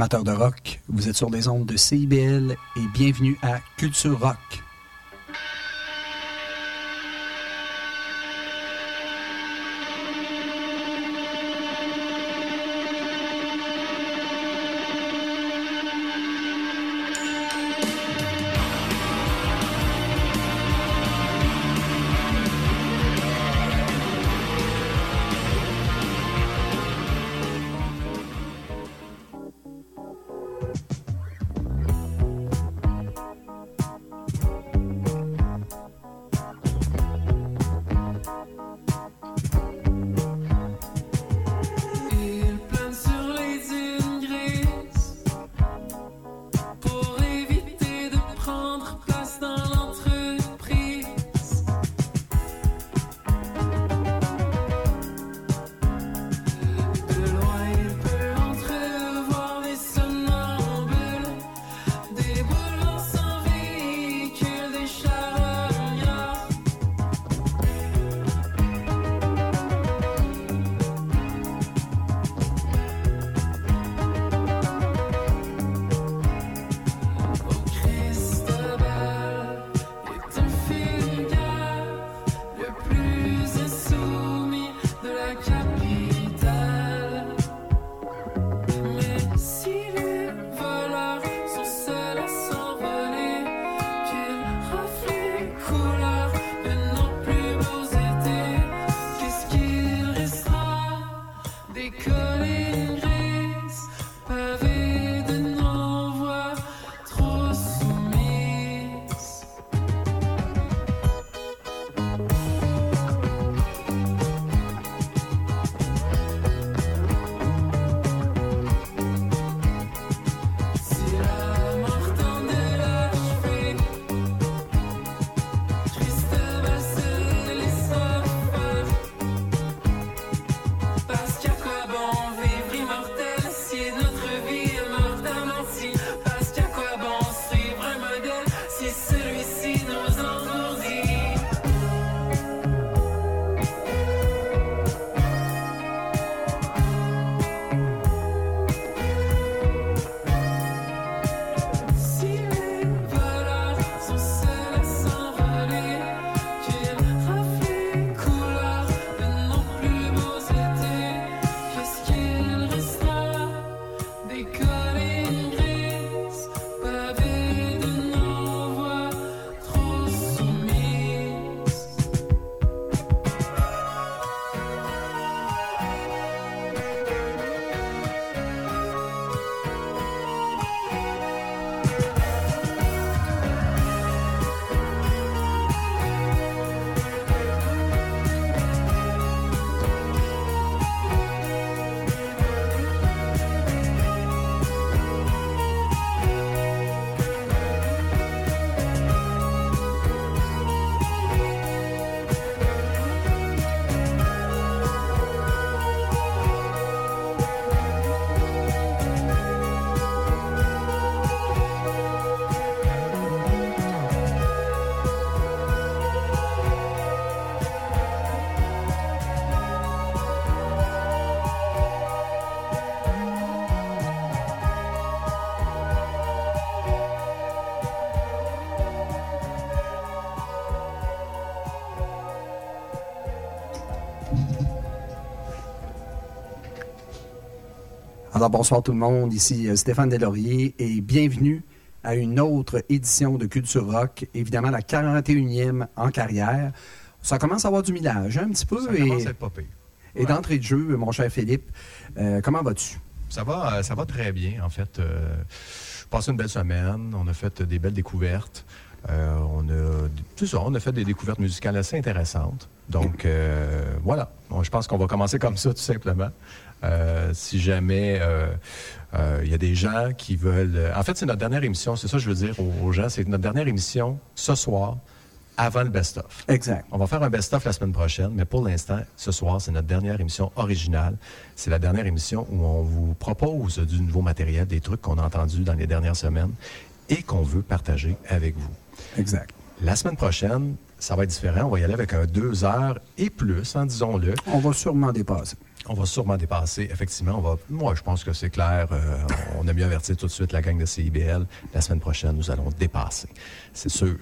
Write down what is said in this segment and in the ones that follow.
Amateurs de rock, vous êtes sur des ondes de CIBL et bienvenue à Culture Rock. Alors bonsoir tout le monde, ici euh, Stéphane Delaurier et bienvenue à une autre édition de Culture Rock, évidemment la 41e en carrière. Ça commence à avoir du millage hein, un petit peu. Ça et, commence à être pas pire. et d'entrée de jeu, mon cher Philippe, euh, comment vas-tu? Ça va, euh, ça va très bien, en fait. Euh, passé une belle semaine, on a fait des belles découvertes. Euh, on a, tout ça, on a fait des découvertes musicales assez intéressantes. Donc, euh, voilà. Bon, je pense qu'on va commencer comme ça, tout simplement. Euh, si jamais euh, euh, il y a des gens qui veulent... En fait, c'est notre dernière émission, c'est ça que je veux dire aux, aux gens, c'est notre dernière émission ce soir, avant le best-of. Exact. On va faire un best-of la semaine prochaine, mais pour l'instant, ce soir, c'est notre dernière émission originale. C'est la dernière émission où on vous propose du nouveau matériel, des trucs qu'on a entendus dans les dernières semaines et qu'on veut partager avec vous. Exact. La semaine prochaine, ça va être différent. On va y aller avec un deux heures et plus, hein, disons-le. On va sûrement dépasser. On va sûrement dépasser, effectivement. On va, moi, je pense que c'est clair. Euh, on a mieux averti tout de suite la gang de CIBL. La semaine prochaine, nous allons dépasser, c'est sûr.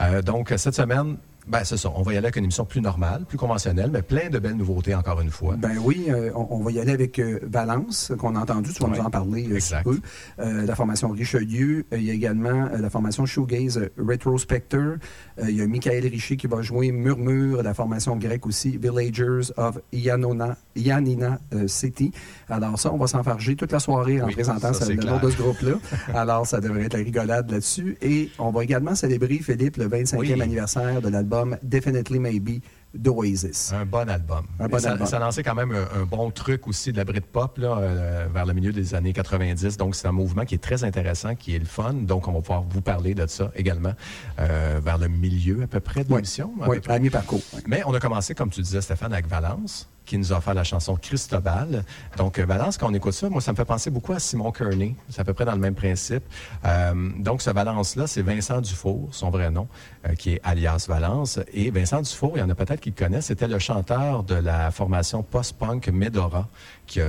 Euh, donc, cette semaine, ben, c'est ça. On va y aller avec une émission plus normale, plus conventionnelle, mais plein de belles nouveautés, encore une fois. Ben oui, euh, on, va y aller avec euh, Valence, qu'on a entendu. Tu vas nous en parler euh, un peu. la formation Richelieu. il y a également la formation Shoegaze Retrospector. il y a Michael Richer qui va jouer Murmure, la formation grecque aussi, Villagers of Yanona, Yanina City. Alors ça, on va s'enfarger toute la soirée en présentant le nom de ce groupe-là. Alors, ça devrait être la rigolade là-dessus. Et on va également célébrer, Philippe, le 25e anniversaire de l'album Definitely Maybe d'Oasis. Un bon album. Un bon ça, album. ça, a lancé quand même un, bon truc aussi de la Britpop là, euh, vers le milieu des années 90. Donc, c'est un mouvement qui est très intéressant, qui est le fun. Donc, on va pouvoir vous parler de ça également euh, vers le milieu à peu près de l'émission. Oui, à mi-parcours. Mais on a commencé, comme tu disais, Stéphane, avec Valence qui nous a offert la chanson Christobal. Donc, euh, Valence, quand on écoute ça, moi, ça me fait penser beaucoup à Simon Kearney. C'est à peu près dans le même principe. Euh, donc, ce Valence-là, c'est Vincent Dufour, son vrai nom, euh, qui est alias Valence. Et Vincent Dufour, il y en a peut-être qui le connaissent, c'était le chanteur de la formation post-punk Medora, qui,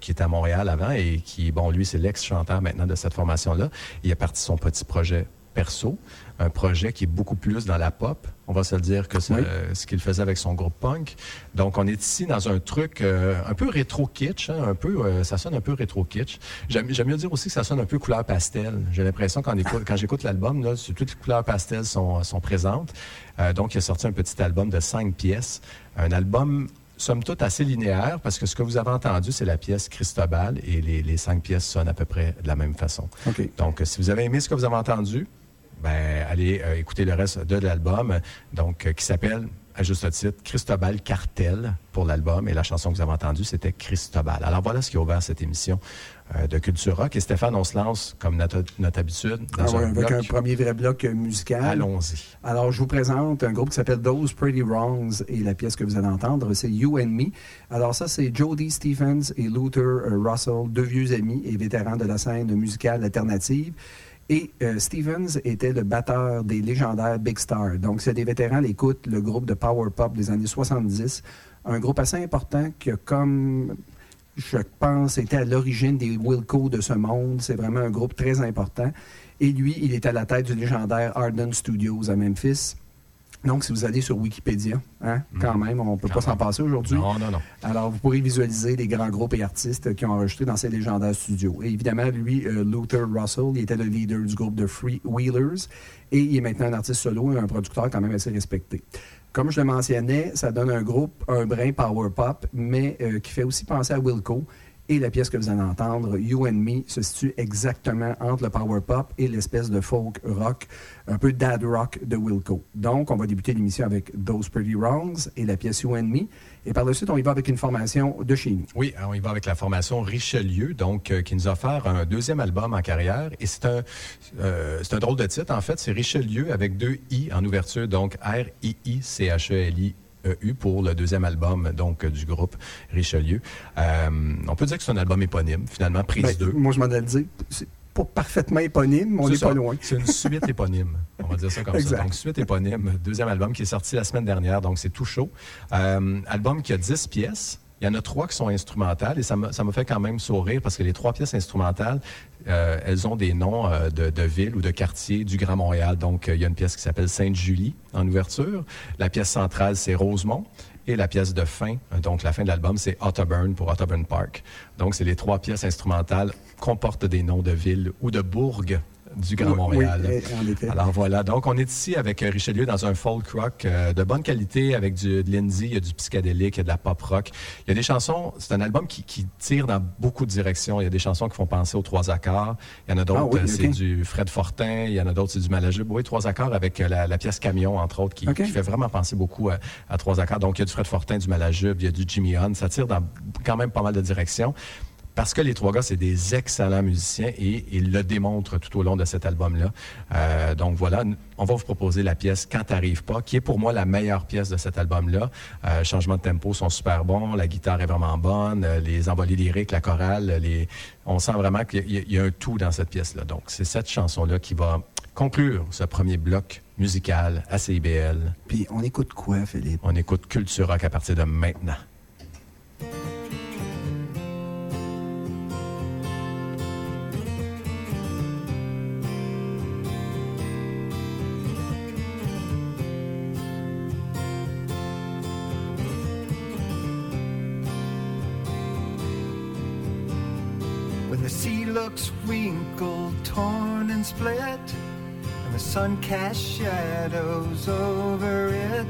qui était à Montréal avant et qui, bon, lui, c'est l'ex-chanteur maintenant de cette formation-là. Il a parti son petit projet perso un projet qui est beaucoup plus dans la pop, on va se le dire, que ce qu'il faisait avec son groupe punk. Donc, on est ici dans un truc euh, un peu rétro-kitsch, hein, un peu, euh, ça sonne un peu rétro-kitsch. J'aime mieux dire aussi que ça sonne un peu couleur pastel. J'ai l'impression quand, quand j'écoute l'album, toutes les couleurs pastel sont, sont présentes. Euh, donc, il a sorti un petit album de cinq pièces. Un album somme toute assez linéaire parce que ce que vous avez entendu, c'est la pièce Christobal et les, les, cinq pièces sonnent à peu près de la même façon. Donc, si vous avez aimé ce que vous avez entendu, ben, allez euh, écouter le reste de l'album, donc euh, qui s'appelle à juste titre, Cristobal Cartel pour l'album. Et la chanson que vous avez entendue, c'était Cristobal. Alors voilà ce qui a ouvert cette émission euh, de Culture Rock. Et Stéphane, on se lance, comme notre, habitude, dans ah un avec un premier vrai bloc musical. Allons-y. Alors, je vous présente un groupe qui s'appelle Those Pretty Wrongs. Et la pièce que vous allez entendre, c'est You and Me. Alors ça, c'est Jody Stephens et Luther Russell, deux vieux amis et vétérans de la scène musicale alternative. Et euh, Stevens était le batteur des légendaires Big Star. Donc, c'est des vétérans l'écoute, le groupe de power pop des années 70. Un groupe assez important qui comme, je pense, était à l'origine des Wilco de ce monde. C'est vraiment un groupe très important. Et lui, il est à la tête du légendaire Arden Studios à Memphis. Donc, si vous allez sur Wikipédia, hein, mhm. quand même, on ne peut pas s'en passer aujourd'hui. Non, non, non. Alors, vous pourrez visualiser les grands groupes et artistes qui ont enregistré dans ces légendaires studios. Et évidemment, lui, euh, Luther Russell, il était le leader du groupe de Free Wheelers et il est maintenant un artiste solo et un producteur quand même assez respecté. Comme je le mentionnais, ça donne un groupe, un brin power pop, mais euh, qui fait aussi penser à Wilco. Et la pièce que vous allez entendre, You and Me, se situe exactement entre le power pop et l'espèce de folk rock, un peu dad rock de Wilco. Donc, on va débuter l'émission avec Those Pretty Wrongs et la pièce You and Me. Et par la suite, on y va avec une formation de chez nous. Oui, on y va avec la formation Richelieu, donc, euh, qui nous a offert un deuxième album en carrière. Et c'est un, euh, c'est un drôle de titre, en fait. C'est Richelieu avec deux I en ouverture, donc R-I-I-C-H-E-L-I eu pour le deuxième album donc du groupe Richelieu. Euh, on peut dire que c'est un album éponyme, finalement, prise 2. Ben, moi, je m'en ai dit, c'est pas parfaitement éponyme, mais on n'est pas loin. C'est une suite éponyme, on va dire ça comme ça. Donc, suite éponyme, deuxième album qui est sorti la semaine dernière, donc c'est tout chaud. Euh, album qui a 10 pièces. Il y en a trois qui sont instrumentales et ça m'a fait quand même sourire parce que les trois pièces instrumentales, euh, elles ont des noms euh, de, villes ou de quartiers du Grand Montréal. Donc, euh, il y a une pièce qui s'appelle Sainte-Julie en ouverture. La pièce centrale, c'est Rosemont. Et la pièce de fin, donc la fin de l'album, c'est Otterburn pour Otterburn Park. Donc, c'est les trois pièces instrumentales comportent des noms de villes ou de bourgs du Grand Montréal. Alors voilà, donc on est ici avec euh, Richelieu dans un folk rock euh, de bonne qualité avec du, de l'indie, il y a du psychédélique, il y a de la pop rock. Il y a des chansons, c'est un album qui, tire dans beaucoup de directions. Il y a des chansons qui font penser aux trois accords. Il y en a d'autres, ah c'est du Fred Fortin, il y en a d'autres, c'est du Malajube. Oui, trois accords avec euh, la, pièce Camion, entre autres, qui, fait vraiment penser beaucoup à, trois accords. Donc il y a du Fred Fortin, du Malajube, il y a du Jimmy Hunt. Ça tire dans quand même pas mal de directions parce que les trois gars, c'est des excellents musiciens et ils le démontrent tout au long de cet album-là. Euh, donc voilà, on va vous proposer la pièce Quand t'arrives pas, qui est pour moi la meilleure pièce de cet album-là. Euh, changement de tempo sont super bons, la guitare est vraiment bonne, euh, les envolées lyriques, la chorale, euh, les... on sent vraiment qu'il y, y, a un tout dans cette pièce-là. Donc c'est cette chanson-là qui va conclure ce premier bloc musical à CIBL. Puis on écoute quoi, Philippe? On écoute Culture Rock à partir de maintenant. sun casts shadows over it.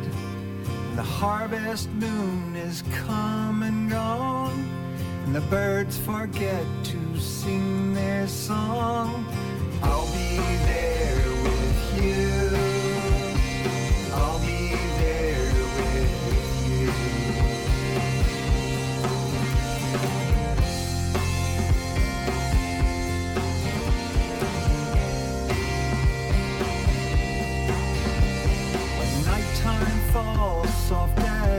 The harvest moon is come and gone, and the birds forget to sing their song. I'll be there with you.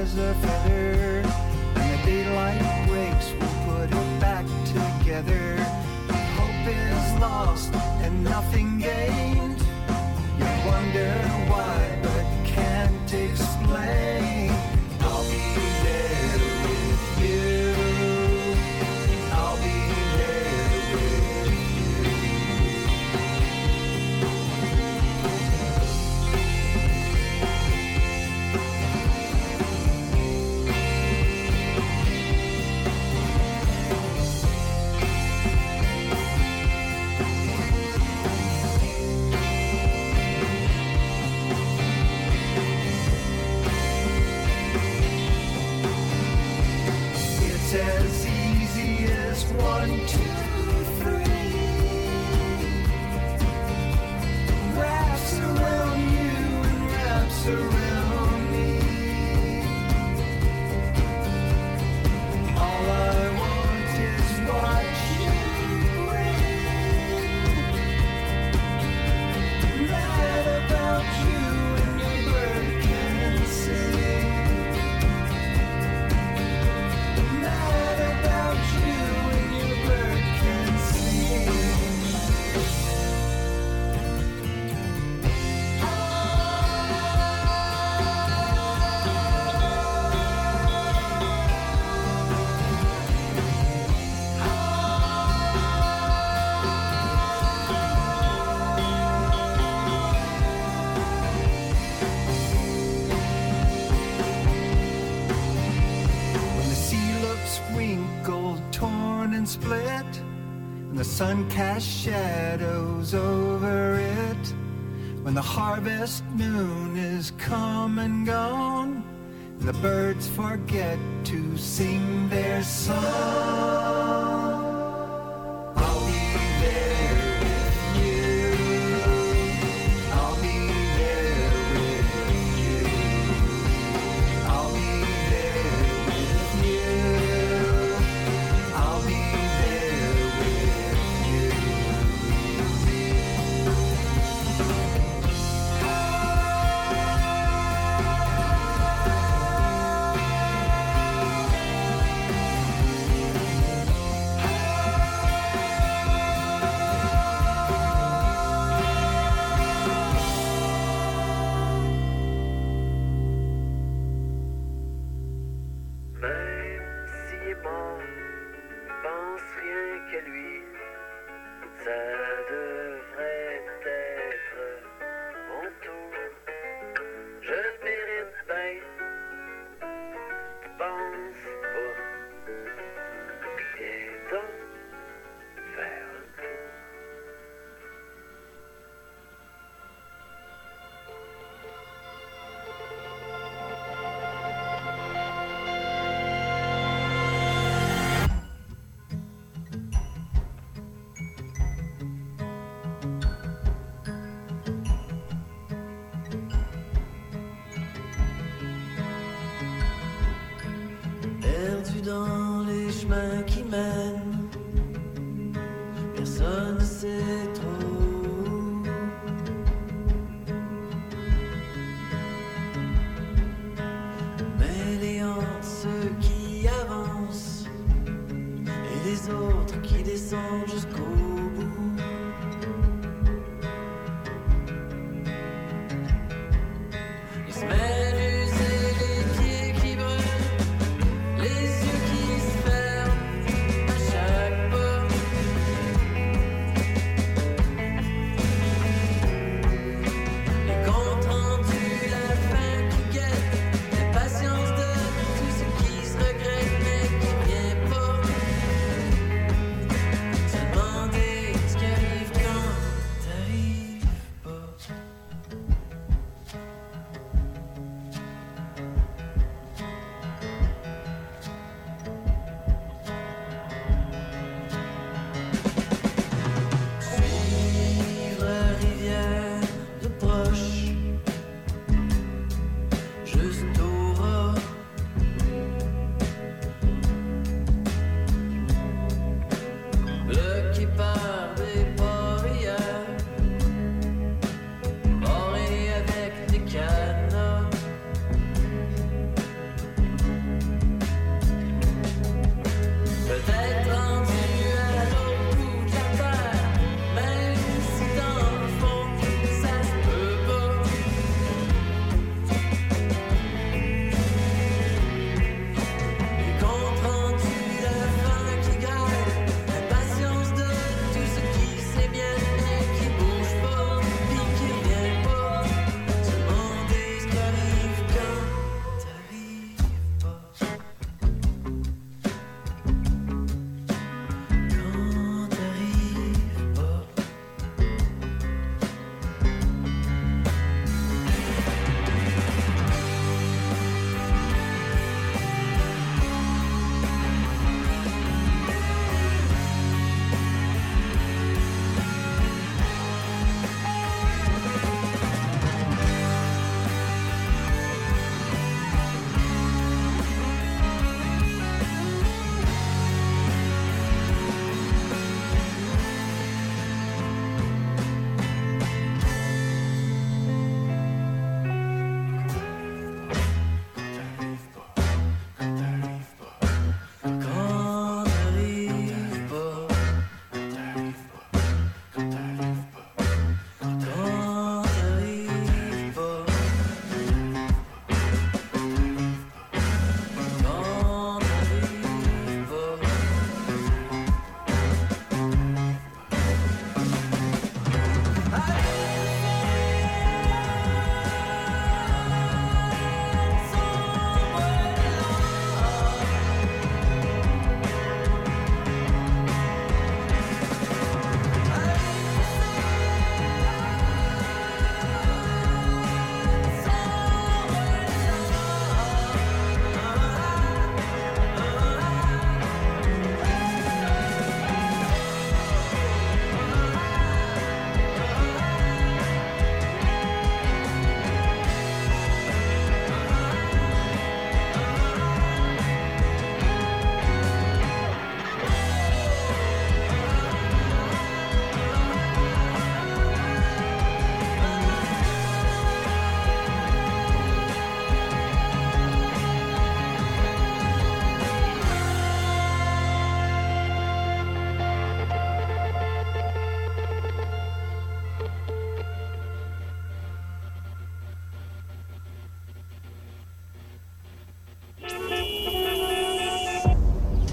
as a feather. and the daylight breaks, we'll put it back together. Hope is lost and nothing gained. You wonder why. sun casts shadows over it. When the harvest moon is come and gone, and the birds forget to sing their song.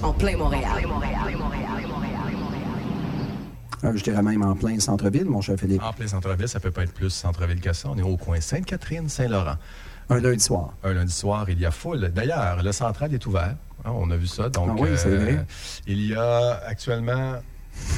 En plein Montréal. Euh, je dirais même en plein centre-ville, mon cher Philippe. En plein centre-ville, ça peut pas être plus centre-ville que ça. On est au coin Sainte-Catherine, Saint-Laurent. Un lundi soir. Un lundi soir, il y a foule. D'ailleurs, le central est ouvert. Hein, on a vu ça. Donc, Ah oui, c'est vrai. il y a actuellement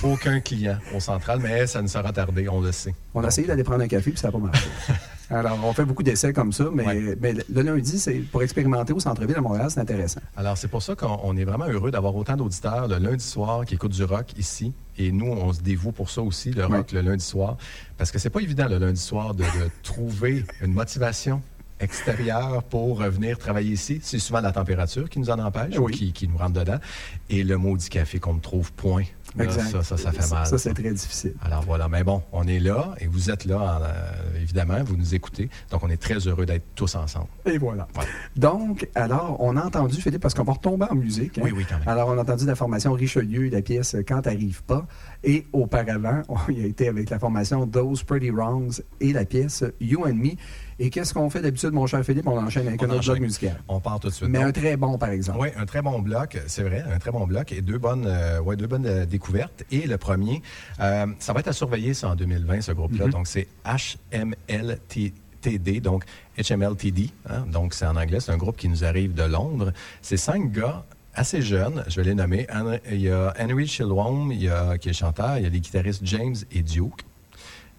aucun client au central, mais ça ne sera tardé, on le sait. On a essayé d'aller prendre un café, puis ça n'a pas marché. Alors, on fait beaucoup d'essais comme ça, mais, Ouais. mais le lundi, c'est pour expérimenter au centre-ville à Montréal, c'est intéressant. Alors, c'est pour ça qu'on on est vraiment heureux d'avoir autant d'auditeurs le lundi soir qui écoutent du rock ici. Et nous, on se dévoue pour ça aussi, le rock le lundi soir. Parce que c'est pas évident le lundi soir de, de trouver une motivation extérieure pour venir travailler ici. C'est souvent la température qui nous en empêche ou qui, qui nous rentre dedans. Et le maudit café qu'on ne trouve point. Là. Ça, ça, ça fait mal. Ça, c'est très difficile. Alors voilà, mais bon, on est là et vous êtes là, en, euh, évidemment, vous nous écoutez. Donc on est très heureux d'être tous ensemble. Et voilà. Ouais. Donc, alors, on a entendu, Philippe, parce qu'on va retomber en musique. hein. Oui, oui, quand même. Alors, on a entendu la formation Richelieu, la pièce Quand t'arrives pas. Et auparavant, on y a été avec la formation Those Pretty Wrongs et la pièce You and Me. Et qu'est-ce qu'on fait d'habitude, mon cher Philippe? On enchaîne avec On un bloc musical. On part tout de suite. Mais Donc, un très bon, par exemple. Oui, un très bon bloc, c'est vrai, un très bon bloc et deux bonnes, euh, ouais, deux bonnes euh, découvertes. Et le premier, euh, ça va être à surveiller ça en 2020, ce groupe-là. Donc, c'est HMLTD, donc HMLTD. hein. donc, c'est en anglais, c'est un groupe qui nous arrive de Londres. C'est cinq gars assez jeunes, je vais les nommer. Il y a Henry Chilwom, il y a, qui est chanteur, il y a les guitaristes James et Duke.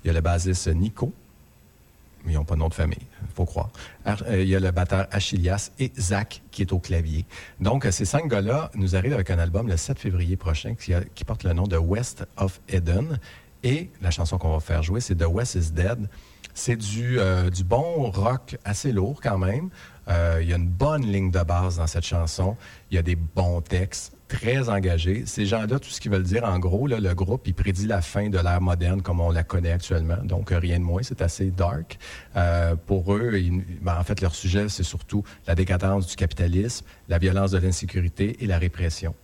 Il y a le bassiste Nico. Ils n'ont pas de nom de famille, il faut croire. Euh, Il y a le batteur Achillias et Zach qui est au clavier. Donc, euh, ces cinq gars-là nous arrivent avec un album le 7 février prochain qui, porte le nom de West of Eden. Et la chanson qu'on va faire jouer, c'est The West is Dead. C'est du, euh, bon rock assez lourd quand même. Il y a une bonne ligne de base dans cette chanson. Il y a des bons textes, très engagés. Ces gens-là, tout ce qu'ils veulent dire, en gros, là, le groupe, il prédit la fin de l'ère moderne comme on la connaît actuellement. Donc, euh, rien de moins. C'est assez dark. Euh, pour eux, ils- ben, en fait, leur sujet, c'est surtout la décadence du capitalisme, la violence de l'insécurité et la répression.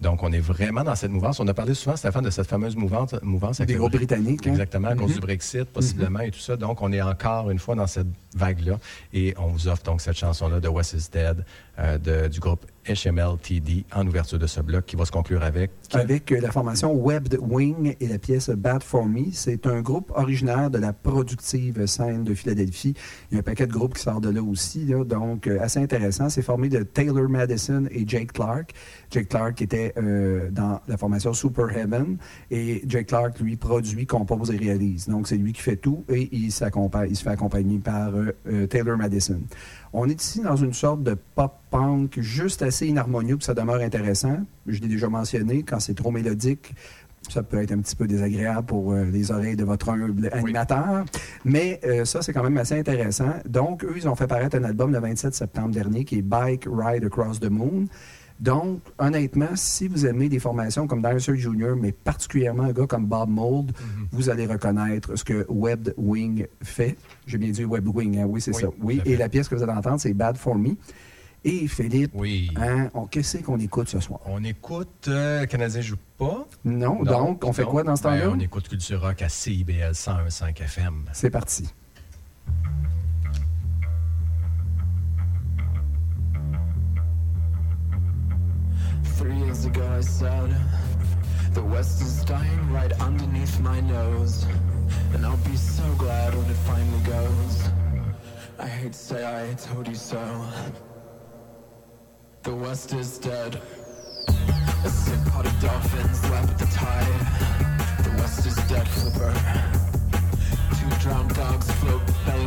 Donc, on est vraiment dans cette mouvance. On a parlé souvent, Stéphane, de cette fameuse mouvance. mouvance avec Des groupes Bri- britanniques. hein? Exactement, à cause du Brexit, possiblement, et tout ça. Donc, on est encore une fois dans cette vague-là. Et on vous offre donc cette chanson-là de West is Dead euh, de- du groupe HMLTD en ouverture de ce bloc qui va se conclure avec. avec euh, la formation Webbed Wing et la pièce Bad for Me. C'est un groupe originaire de la productive scène de Philadelphie. Il y a un paquet de groupes qui sortent de là aussi, donc euh, assez intéressant. C'est formé de Taylor Madison et Jake Clark. Jake Clark était euh, dans la formation Super Heaven et Jake Clark, lui, produit, compose et réalise. Donc, c'est lui qui fait tout et il, se fait accompagner par Taylor Madison. On est ici dans une sorte de pop-punk juste assez inharmonieux que ça demeure intéressant. Je l'ai déjà mentionné, quand c'est trop mélodique, ça peut être un petit peu désagréable pour euh, les oreilles de votre humble animateur. Mais euh, ça, c'est quand même assez intéressant. Donc, eux, ils ont fait paraître un album le 27 septembre dernier qui est Bike Ride Across the Moon. Donc, honnêtement, si vous aimez des formations comme Dinosaur Jr., mais particulièrement un gars comme Bob Mould, vous allez reconnaître ce que Webbed Wing fait. J'ai bien dit Webbed Wing, hein? oui, c'est Oui, ça. Oui, et la pièce que vous allez entendre, c'est Bad for Me. Et Philippe, Oui. hein, qu'est-ce qu'on écoute ce soir? On écoute euh, Canadien joue pas. Non, donc, on fait donc, quoi dans ce ben, temps-là? on écoute Culture Rock à CIBL 101.5 FM. C'est parti. Three years ago I said The West is dying right underneath my nose And I'll be so glad when it finally goes. I hate to say I told you so. The West is dead. A sick pot of dolphins lap at the tide. The West is dead flipper Two drowned dogs float belly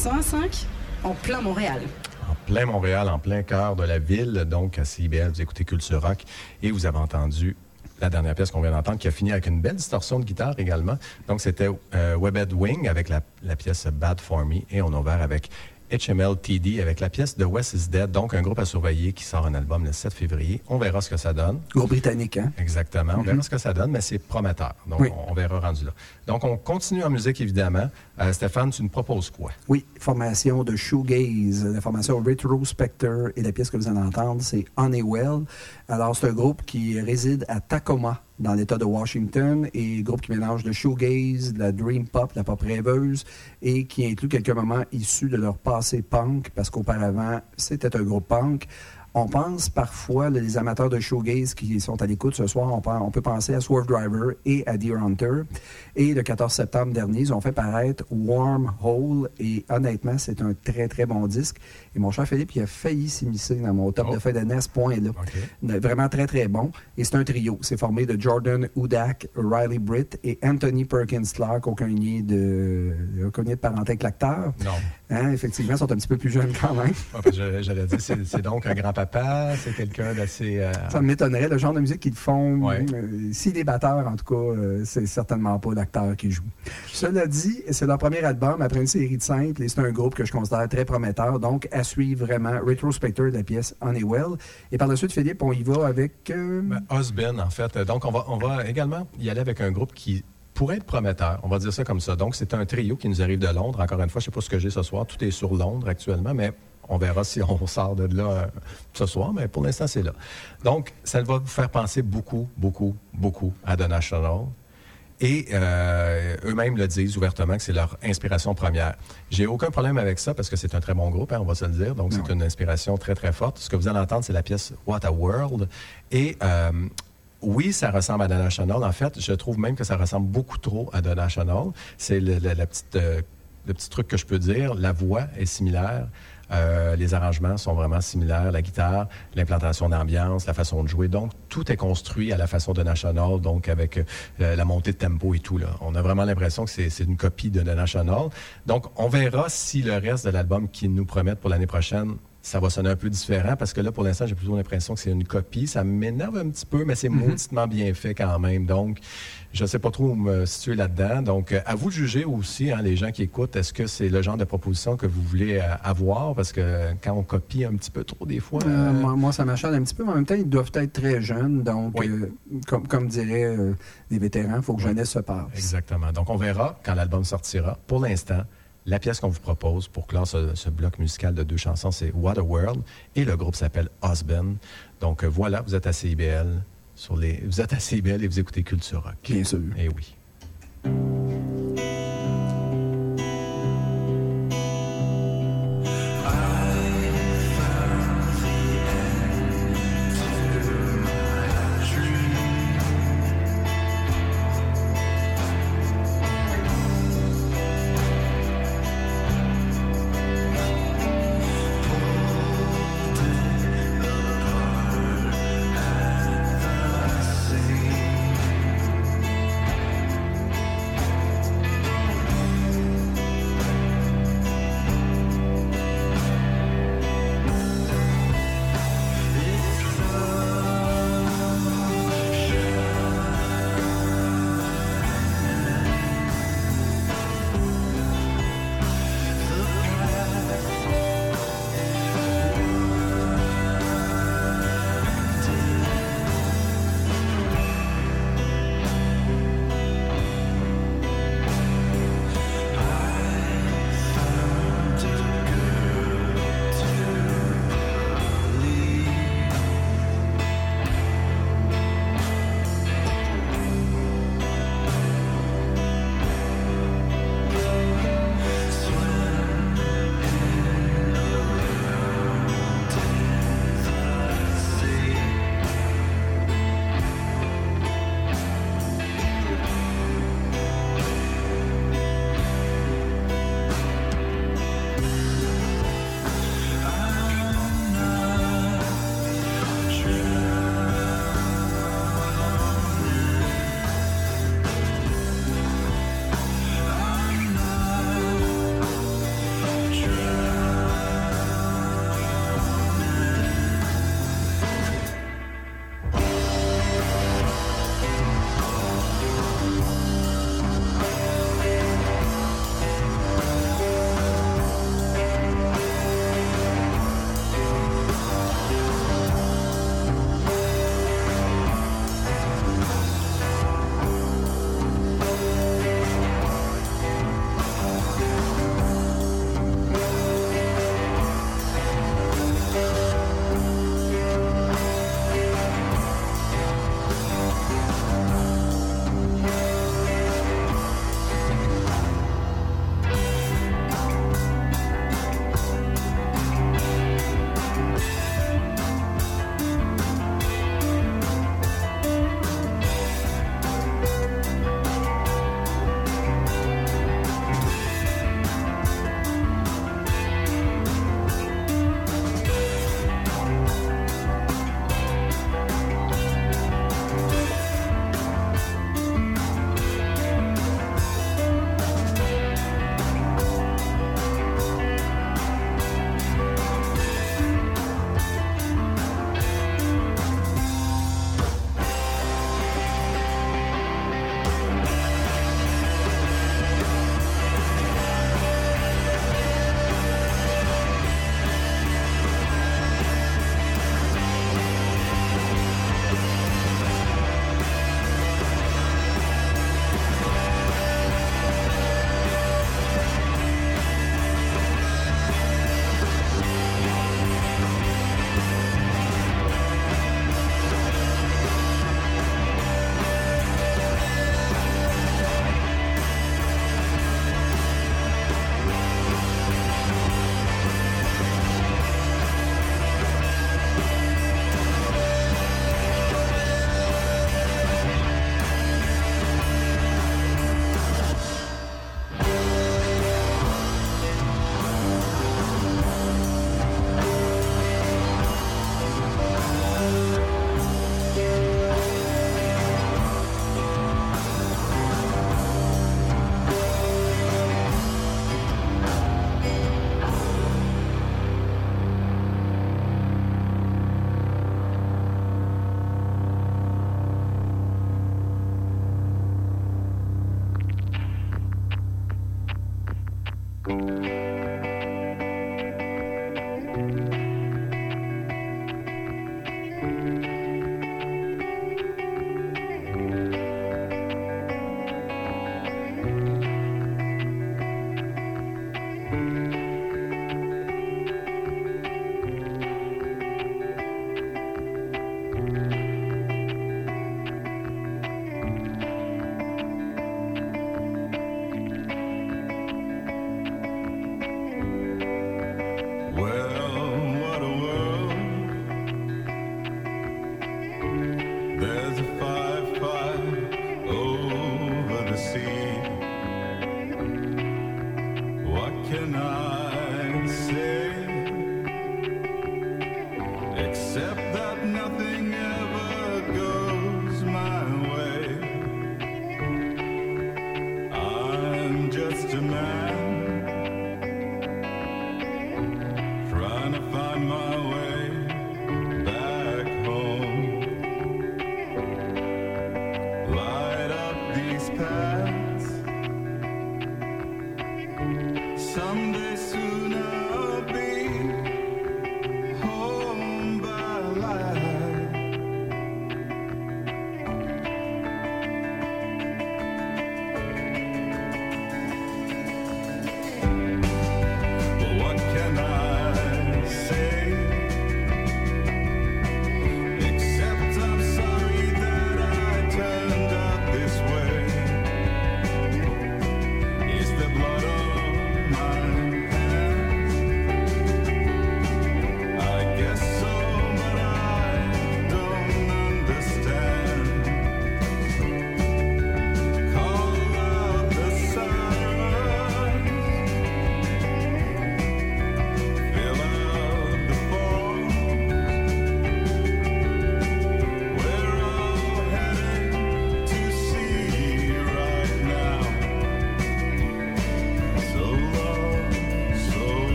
105 en plein Montréal. En plein Montréal, en plein cœur de la ville. Donc, à CIBL, vous écoutez Culture Rock et vous avez entendu la dernière pièce qu'on vient d'entendre, qui a fini avec une belle distorsion de guitare également. Donc, c'était euh, Wing avec la, la pièce Bad For Me et on a ouvert avec HMLTD avec la pièce The West is Dead, donc un groupe à surveiller qui sort un album le 7 février. On verra ce que ça donne. Groupe britannique, hein? Exactement. On verra ce que ça donne, mais c'est prometteur. Donc, Oui. on, on verra rendu là. Donc, on continue en musique, évidemment. Euh, Stéphane, tu nous proposes quoi? Oui, formation de shoegaze, la formation Retrospector et la pièce que vous allez entendre, c'est Honeywell. Alors, c'est un groupe qui réside à Tacoma, dans l'État de Washington, et groupe qui mélange le shoegaze, la dream pop, la pop rêveuse, et qui inclut quelques moments issus de leur passé punk, parce qu'auparavant, c'était un groupe punk. On pense parfois, les amateurs de shoegaze qui sont à l'écoute ce soir, on, on peut penser à Swerve Driver et à Deer Hunter. Et le 14 septembre dernier, ils ont fait paraître Warm Hole. Et honnêtement, c'est un très, très bon disque. Et mon cher Philippe, il a failli s'immiscer dans mon top Oh. de fin d'année à ce point-là. Vraiment très, très bon. Et c'est un trio. C'est formé de Jordan Hudak, Riley Britt et Anthony Perkins Clark, aucun lien de, aucun lien de parenté avec l'acteur. Non. Hein, effectivement, ils sont un petit peu plus jeunes quand même. Ouais, que je- J'allais dire, c'est donc un grand-papa, c'est quelqu'un d'assez... euh, Ça m'étonnerait, le genre de musique qu'ils font. Ouais. euh, S'il est batteur, en tout cas, euh, c'est certainement pas l'acteur qui joue. Cela dit, c'est leur premier album après une série de simples et c'est un groupe que je considère très prometteur. Donc, à suivre vraiment Retrospector de la pièce Honeywell. Et par la suite, Philippe, on y va avec. euh, Ben, Osben, en fait. Donc, on va, on va également y aller avec un groupe qui pourrait être prometteur. On va dire ça comme ça. Donc, c'est un trio qui nous arrive de Londres. Encore une fois, je ne sais pas ce que j'ai ce soir. Tout est sur Londres actuellement, mais on verra si on sort de là euh, ce soir. Mais pour l'instant, c'est là. Donc, ça va vous faire penser beaucoup, beaucoup, beaucoup à The National. Et euh, eux-mêmes le disent ouvertement que c'est leur inspiration première. J'ai aucun problème avec ça parce que c'est un très bon groupe, hein, on va se le dire. Donc, c'est Ouais. une inspiration très, très forte. Ce que vous allez entendre, c'est la pièce What a World. Et euh, oui, ça ressemble à The National. En fait, je trouve même que ça ressemble beaucoup trop à The National. C'est le, le- la petite, euh, le petit truc que je peux dire. La voix est similaire. Euh, les arrangements sont vraiment similaires, la guitare, l'implantation d'ambiance, la façon de jouer. Donc, tout est construit à la façon de National, donc avec euh, la montée de tempo et tout. Là. On a vraiment l'impression que c'est une copie de The National. Donc, on verra si le reste de l'album qu'ils nous promettent pour l'année prochaine, ça va sonner un peu différent, parce que là, pour l'instant, j'ai plutôt l'impression que c'est une copie. Ça m'énerve un petit peu, mais c'est mauditement bien fait quand même. Donc, je ne sais pas trop où me situer là-dedans. Donc, euh, à vous de juger aussi, hein, les gens qui écoutent, est-ce que c'est le genre de proposition que vous voulez euh, avoir? Parce que quand on copie un petit peu trop, des fois... Euh, euh, moi, moi, ça m'achale un petit peu, mais en même temps, ils doivent être très jeunes. Donc, Oui. euh, comme, comme diraient euh, les vétérans, il faut que Oui. jeunesse se passe. Exactement. Donc, on verra quand l'album sortira. Pour l'instant, la pièce qu'on vous propose pour clore ce, ce bloc musical de deux chansons, c'est What a World et le groupe s'appelle Osben. Donc, euh, voilà, vous êtes à CIBL. Sur les... Vous êtes à CIBL et vous écoutez Culture Rock. Bien sûr. Eh oui.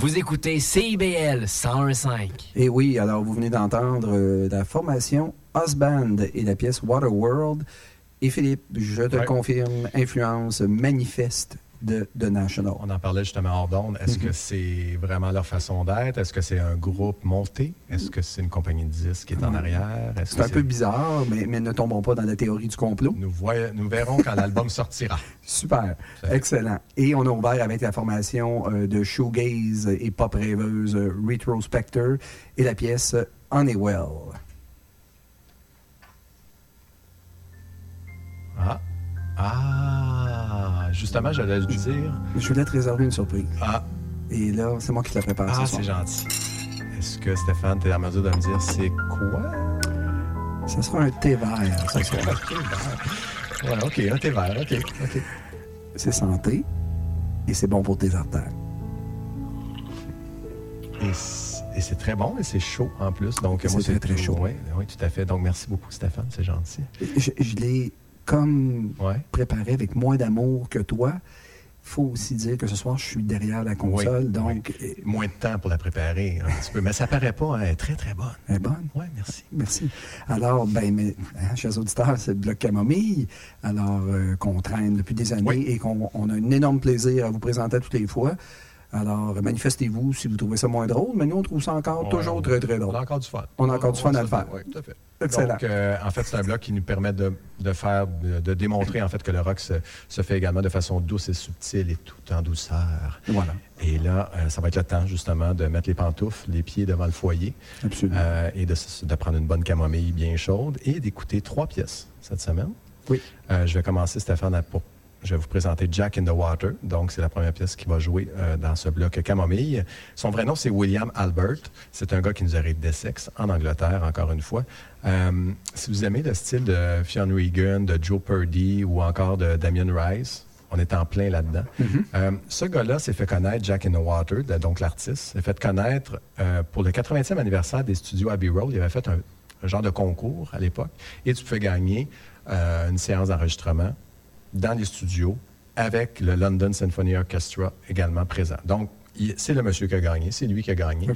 Vous écoutez CIBL 101.5. Et oui, alors vous venez d'entendre euh, la formation Husband et la pièce Waterworld. Et Philippe, je te confirme, influence manifeste de The National. On en parlait justement hors d'onde. Est-ce Mhm. que c'est vraiment leur façon d'être? Est-ce que c'est un groupe monté? Est-ce que c'est une compagnie de disques qui est en arrière? Est-ce C'est un peu bizarre, mais, mais ne tombons pas dans la théorie du complot. Nous, voy- nous verrons quand l'album sortira. Super, excellent. Et on a ouvert avec la formation euh, de shoegaze et pop rêveuse euh, Retrospector et la pièce euh, Honeywell. Ah! Ah! Justement, j'allais le dire. Je voulais te réserver une surprise. Ah! Et là, c'est moi qui te la prépare Ah, ce c'est gentil. Est-ce que Stéphane, t'es en mesure de me dire c'est quoi? Ça sera un thé vert. ce soir. Ouais, OK, un thé vert, OK. OK. C'est santé et c'est bon pour tes artères. Et c'est très bon et c'est chaud en plus. Donc, C'est moi, très, très chaud. Oui, oui, tout à fait. Donc, merci beaucoup, Stéphane. C'est gentil. Je, je l'ai comme Ouais. préparé avec moins d'amour que toi. faut aussi dire que ce soir, je suis derrière la console, Oui, donc oui. Moins de temps pour la préparer un petit peu. Mais ça paraît pas, hein, elle est très, très bonne. elle est bonne? Oui, merci. Merci. Alors, ben, mais, hein, chers auditeurs, c'est le bloc camomille, alors euh, qu'on traîne depuis des années Oui. et qu'on on a un énorme plaisir à vous présenter toutes les fois. Alors, euh, manifestez-vous si vous trouvez ça moins drôle, mais nous, on trouve ça encore Ouais, toujours on- très, très On drôle. a encore du fun. On a encore du fun à le faire. Oui, tout à fait. Excellent. Donc, euh, en fait, c'est un bloc qui nous permet de, de faire, de, de démontrer en fait que le rock se, se fait également de façon douce et subtile et tout en douceur. Voilà, Et là, euh, ça va être le temps justement de mettre les pantoufles, les pieds devant le foyer absolument. euh, et de, prendre une bonne camomille bien chaude et d'écouter trois pièces cette semaine. Oui. Euh, je vais commencer, Stéphane, à- pour- je vais vous présenter Jack in the Water. Donc, c'est la première pièce qui va jouer euh, dans ce bloc camomille. Son vrai nom, c'est William Albert. C'est un gars qui nous arrive d'Essex, en Angleterre, encore une fois. Euh, si vous aimez le style de Fionn Regan, de Joe Purdy ou encore de Damien Rice, on est en plein là-dedans. Euh, ce gars-là s'est fait connaître, Jack in the Water, donc l'artiste, s'est fait connaître pour le 80e anniversaire des studios Abbey Road. Il avait fait un, un genre de concours à l'époque et tu pouvais gagner une séance d'enregistrement dans les studios avec le London Symphony Orchestra également présent. Donc, c'est le monsieur qui a gagné, c'est lui qui a gagné.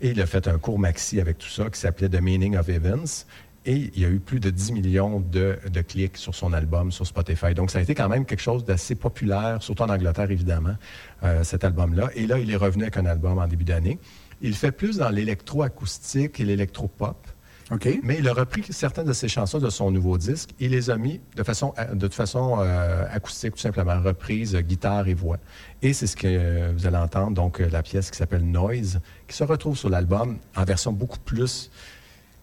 Et il a fait un court maxi avec tout ça qui s'appelait The Meaning of Events. Et il y a eu plus de 10 millions de, de clics sur son album sur Spotify. Donc, ça a été quand même quelque chose d'assez populaire, surtout en Angleterre, évidemment, euh, cet album-là. Et là, il est revenu avec un album en début d'année. Il fait plus dans l'électro-acoustique et l'électro-pop. OK. Mais il a repris certaines de ses chansons de son nouveau disque. Il les a mis de façon, de toute façon euh, acoustique, tout simplement, reprise, euh, guitare et voix. Et c'est ce que euh, vous allez entendre, donc euh, la pièce qui s'appelle Noise, qui se retrouve sur l'album en version beaucoup plus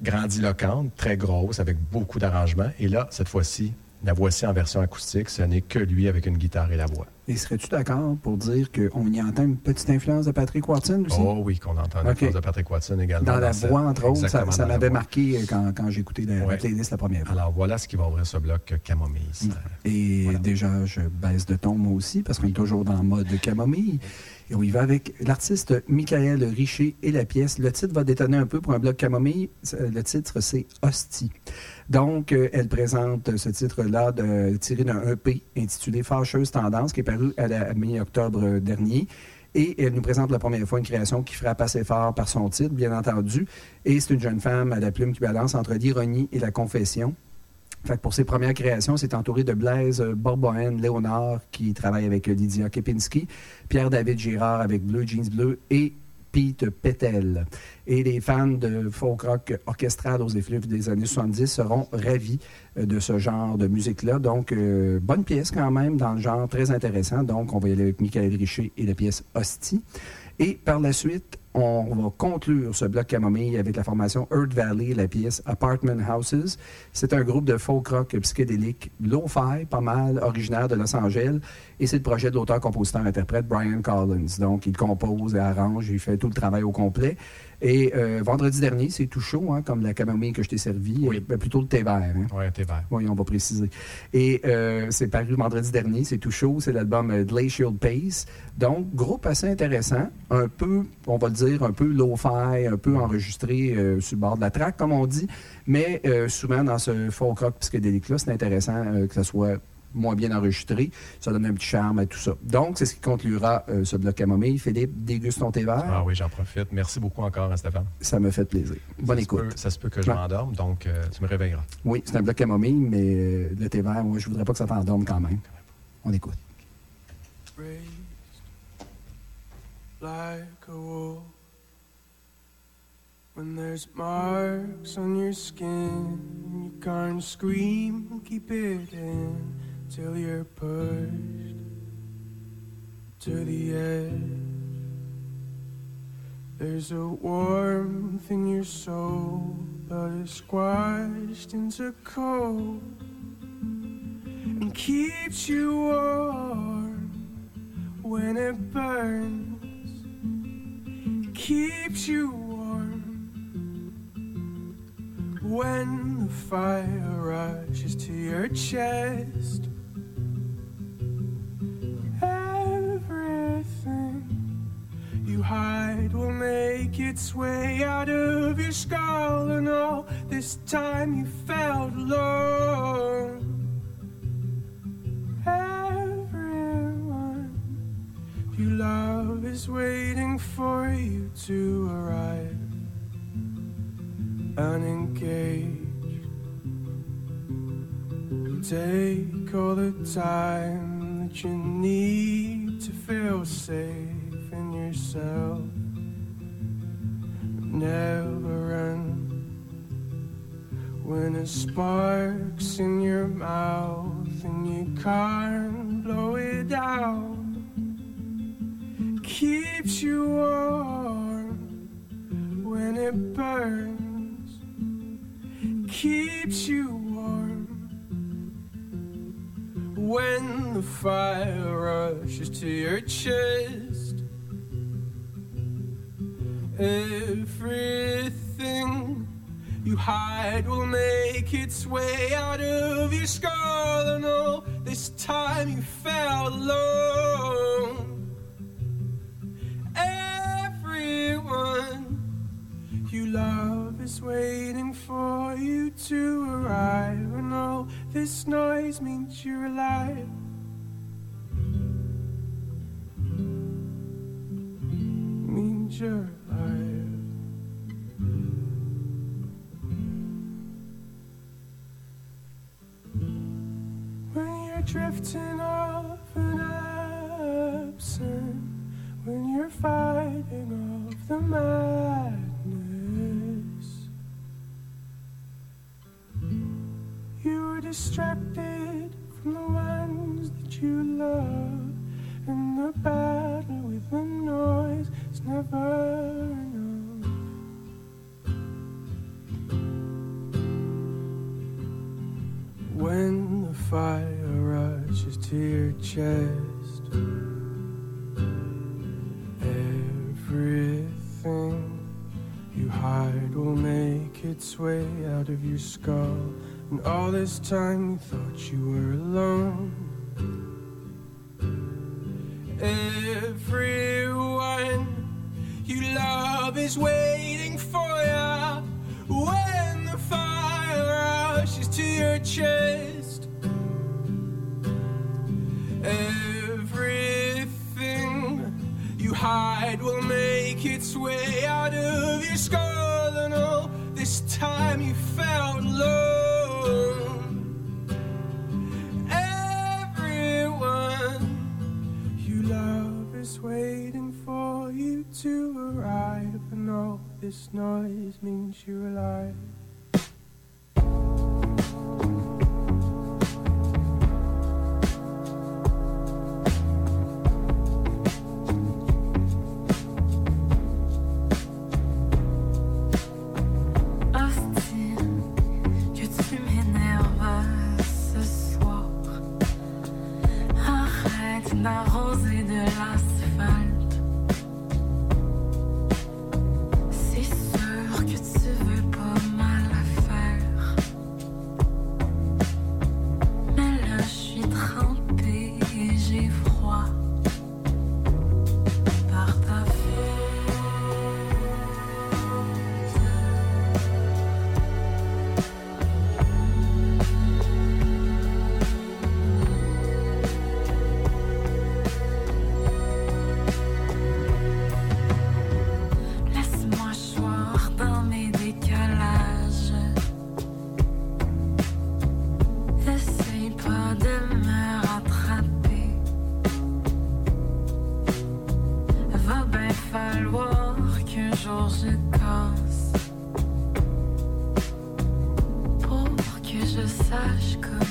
grandiloquente, très grosse, avec beaucoup d'arrangements. Et là, cette fois-ci, la voici en version acoustique. Ce n'est que lui avec une guitare et la voix. Et serais-tu d'accord pour dire qu'on y entend une petite influence de Patrick Watson aussi? Oh oui, qu'on entend OK. phrase de Patrick Watson également. dans la voix, entre autres, ça, m'avait marqué euh, quand, quand écouté la, la playlist la première fois. Alors voilà ce qui va ouvrir ce bloc camomille. Et Voilà. déjà, je baisse de ton moi aussi parce qu'on est toujours dans le mode camomille. Et on y va avec l'artiste Michael Richer et la pièce. Le titre va détonner un peu pour un bloc camomille. Le titre, c'est Hostie. Donc, euh, elle présente ce titre-là de- tiré d'un EP intitulé Fâcheuse Tendance qui est paru à la mi-octobre dernier. Et elle nous présente la première fois une création qui frappe assez fort par son titre, bien entendu. Et c'est une jeune femme à la plume qui balance entre l'ironie et la confession. Pour ses premières créations, c'est entouré de Blaise Borbohen Léonard, qui travaille avec Lydia Kepinski, Pierre-David Girard avec Bleu Jeans Bleu et Pete Petel. Et les fans de folk rock orchestral aux effluves des années 70 seront ravis euh, de ce genre de musique-là. Donc, euh, bonne pièce quand même, dans le genre très intéressant. Donc, on va y aller avec Michael Richer et la pièce Hostie. Et par la suite, on va conclure ce bloc camomille avec la formation Earth Valley, la pièce Apartment Houses. C'est un groupe de folk rock psychédélique lo-fi, pas mal, originaire de Los Angeles. Et c'est le projet de l'auteur-compositeur-interprète Brian Collins. Donc, il compose et arrange, il fait tout le travail au complet. Et euh, vendredi dernier, c'est tout chaud, hein, comme la camomille que je t'ai servi, Oui. euh, plutôt le thé vert. hein. Oui, t'es vert. Oui, on va préciser. Et euh, c'est paru vendredi dernier, c'est tout chaud, c'est l'album Glacial Pace. Donc, groupe assez intéressant, un peu, on va le dire, un peu low-fi, un peu enregistré sur le bord de la track, comme on dit, mais souvent dans ce folk rock psychédélique-là, c'est intéressant que ça soit moins bien enregistré. Ça donne un petit charme à tout ça. Donc, c'est ce qui conclura euh, ce bloc camomille. Philippe, déguste ton thé vert. Ah oui, j'en profite. Merci beaucoup encore, hein, Stéphane. Ça me fait plaisir. Bonne ça écoute. Se peut, ça se peut que je m'endorme, donc euh, tu me réveilleras. Oui, c'est un bloc camomille, mais euh, le thé vert, moi, je voudrais pas que ça t'endorme quand même. On écoute. raised like a wolf. When there's marks on your skin, you can't scream, keep it in till you're pushed to the edge. There's a warmth in your soul, but it's squashed into cold and keeps you warm when it burns. Keeps you warm when the fire rushes to your chest. You hide will make its way out of your skull, and all this time you felt alone. Everyone you love is waiting for you to arrive unengaged. Take all the time that you need to feel safe in yourself. Never run when it sparks in your mouth and you can't blow it out. Keeps you warm when it burns. Keeps you warm when the fire rushes to your chest. Everything you hide will make its way out of your skull, and all this time you felt alone. Everyone you love is waiting for you to arrive, and all this noise means you're alive. Means you're drifting off and absent, when you're fighting off the madness, you were distracted from the ones that you love, and the battle with the noise is never enough. When the fire rushes to your chest, everything you hide will make its way out of your skull. And all this time you thought you were alone. Everyone you love is waiting for you when the fire rushes to your chest. Hide will make its way out of your skull, and all this time you felt alone. Everyone you love is waiting for you to arrive, and all this noise means you're alive. Last. saç.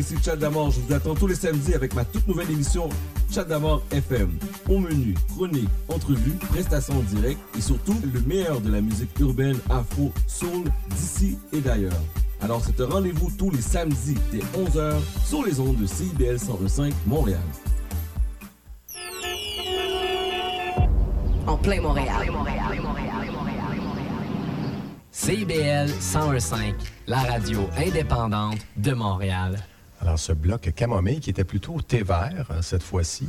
Ici Chad Damor. Je vous attends tous les samedis avec ma toute nouvelle émission Chad Damor FM. Au menu, chronique, entrevue, prestations en direct et surtout le meilleur de la musique urbaine, afro, soul, d'ici et d'ailleurs. Alors c'est un rendez-vous tous les samedis dès 11h sur les ondes de CIBL 105 Montréal. En plein Montréal. CIBL 1015, la radio indépendante de Montréal. Alors, ce bloc Camomille, qui était plutôt thé vert euh, cette fois-ci,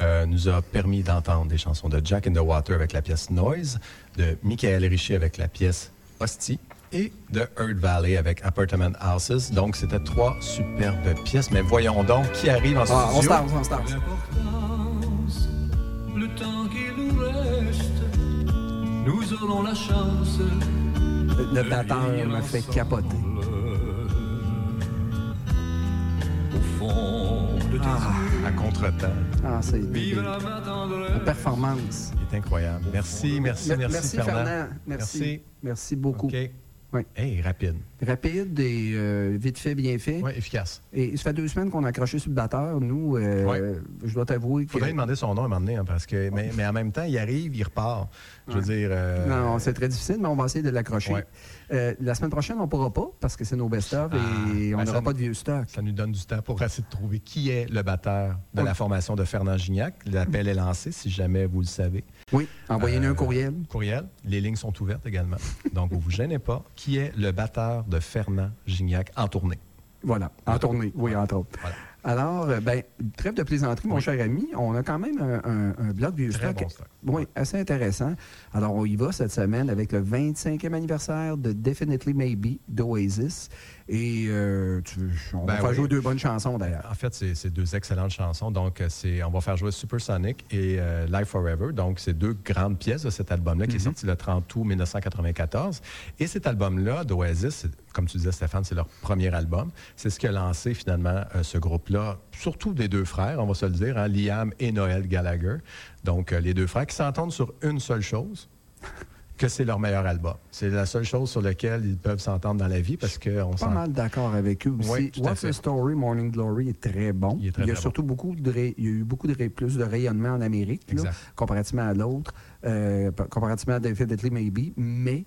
euh, nous a permis d'entendre des chansons de Jack in the Water avec la pièce Noise, de Michael Richer avec la pièce Hostie et de Earth Valley avec Apartment Houses. Donc, c'était trois superbes pièces. Mais voyons donc qui arrive en Ah, on studio. start, on start. L'importance, le temps qui nous reste, nous aurons la chance. Le batteur me fait capoter. Au fond de tes Ah, À contre-temps. ah c'est Vive la main tendresse. La performance. Il est incroyable. Merci, merci, Me- merci, Fernand. Merci. Merci, beaucoup. OK. Oui. Hey, rapide. Rapide et euh, vite fait, bien fait. Oui, efficace. Et ça fait deux semaines qu'on a accroché sur le batteur. Nous, euh, je dois t'avouer Il que. faudrait lui demander son nom à un moment donné, hein, parce que, mais, mais en même temps, il arrive, il repart. Je veux Ouais. dire. euh, Non, c'est très difficile, mais on va essayer de l'accrocher. Ouais. La semaine prochaine, on ne pourra pas parce que c'est nos best-of Ah, et on ben, n'aura pas de vieux stock. Ça nous donne du temps pour essayer de trouver qui est le batteur de la formation de Fernand Gignac. L'appel est lancé, si jamais vous le savez. Oui, envoyez-nous Euh, un courriel. Courriel. Les lignes sont ouvertes également. Donc, vous ne vous gênez pas. Qui est le batteur de Fernand Gignac en tournée? Voilà, en tournée, oui, entre autres. Voilà. Alors, euh, ben, trêve de plaisanterie, mon Oui. cher ami. On a quand même un, un- un bloc vieux Très stock. bon stock. Oui, assez intéressant. Alors, on y va cette semaine avec le 25e anniversaire de Definitely Maybe d'Oasis. Et euh, tu- on Ben va faire oui. jouer deux bonnes chansons d'ailleurs. En fait, c'est deux excellentes chansons. Donc, euh, c'est, on va faire jouer Supersonic et euh, Live Forever. Donc, c'est deux grandes pièces de cet album-là qui est Mhm. sorti le 30 août 1994. Et cet album-là d'Oasis, comme tu disais, Stéphane, c'est leur premier album. C'est ce qui a lancé finalement euh, ce groupe-là, surtout des deux frères, on va se le dire, hein, Liam et Noël Gallagher. Donc, les deux frères qui s'entendent sur une seule chose. Que c'est leur meilleur album. C'est la seule chose sur laquelle ils peuvent s'entendre dans la vie parce qu'on Pas s'en... mal d'accord avec eux aussi. Oui, What's the Story, Morning Glory est très bon. Il y a surtout beaucoup de ré- il y a eu beaucoup de ré- plus de rayonnement en Amérique, là, comparativement à l'autre, euh, pa- comparativement à Definitely Maybe, mais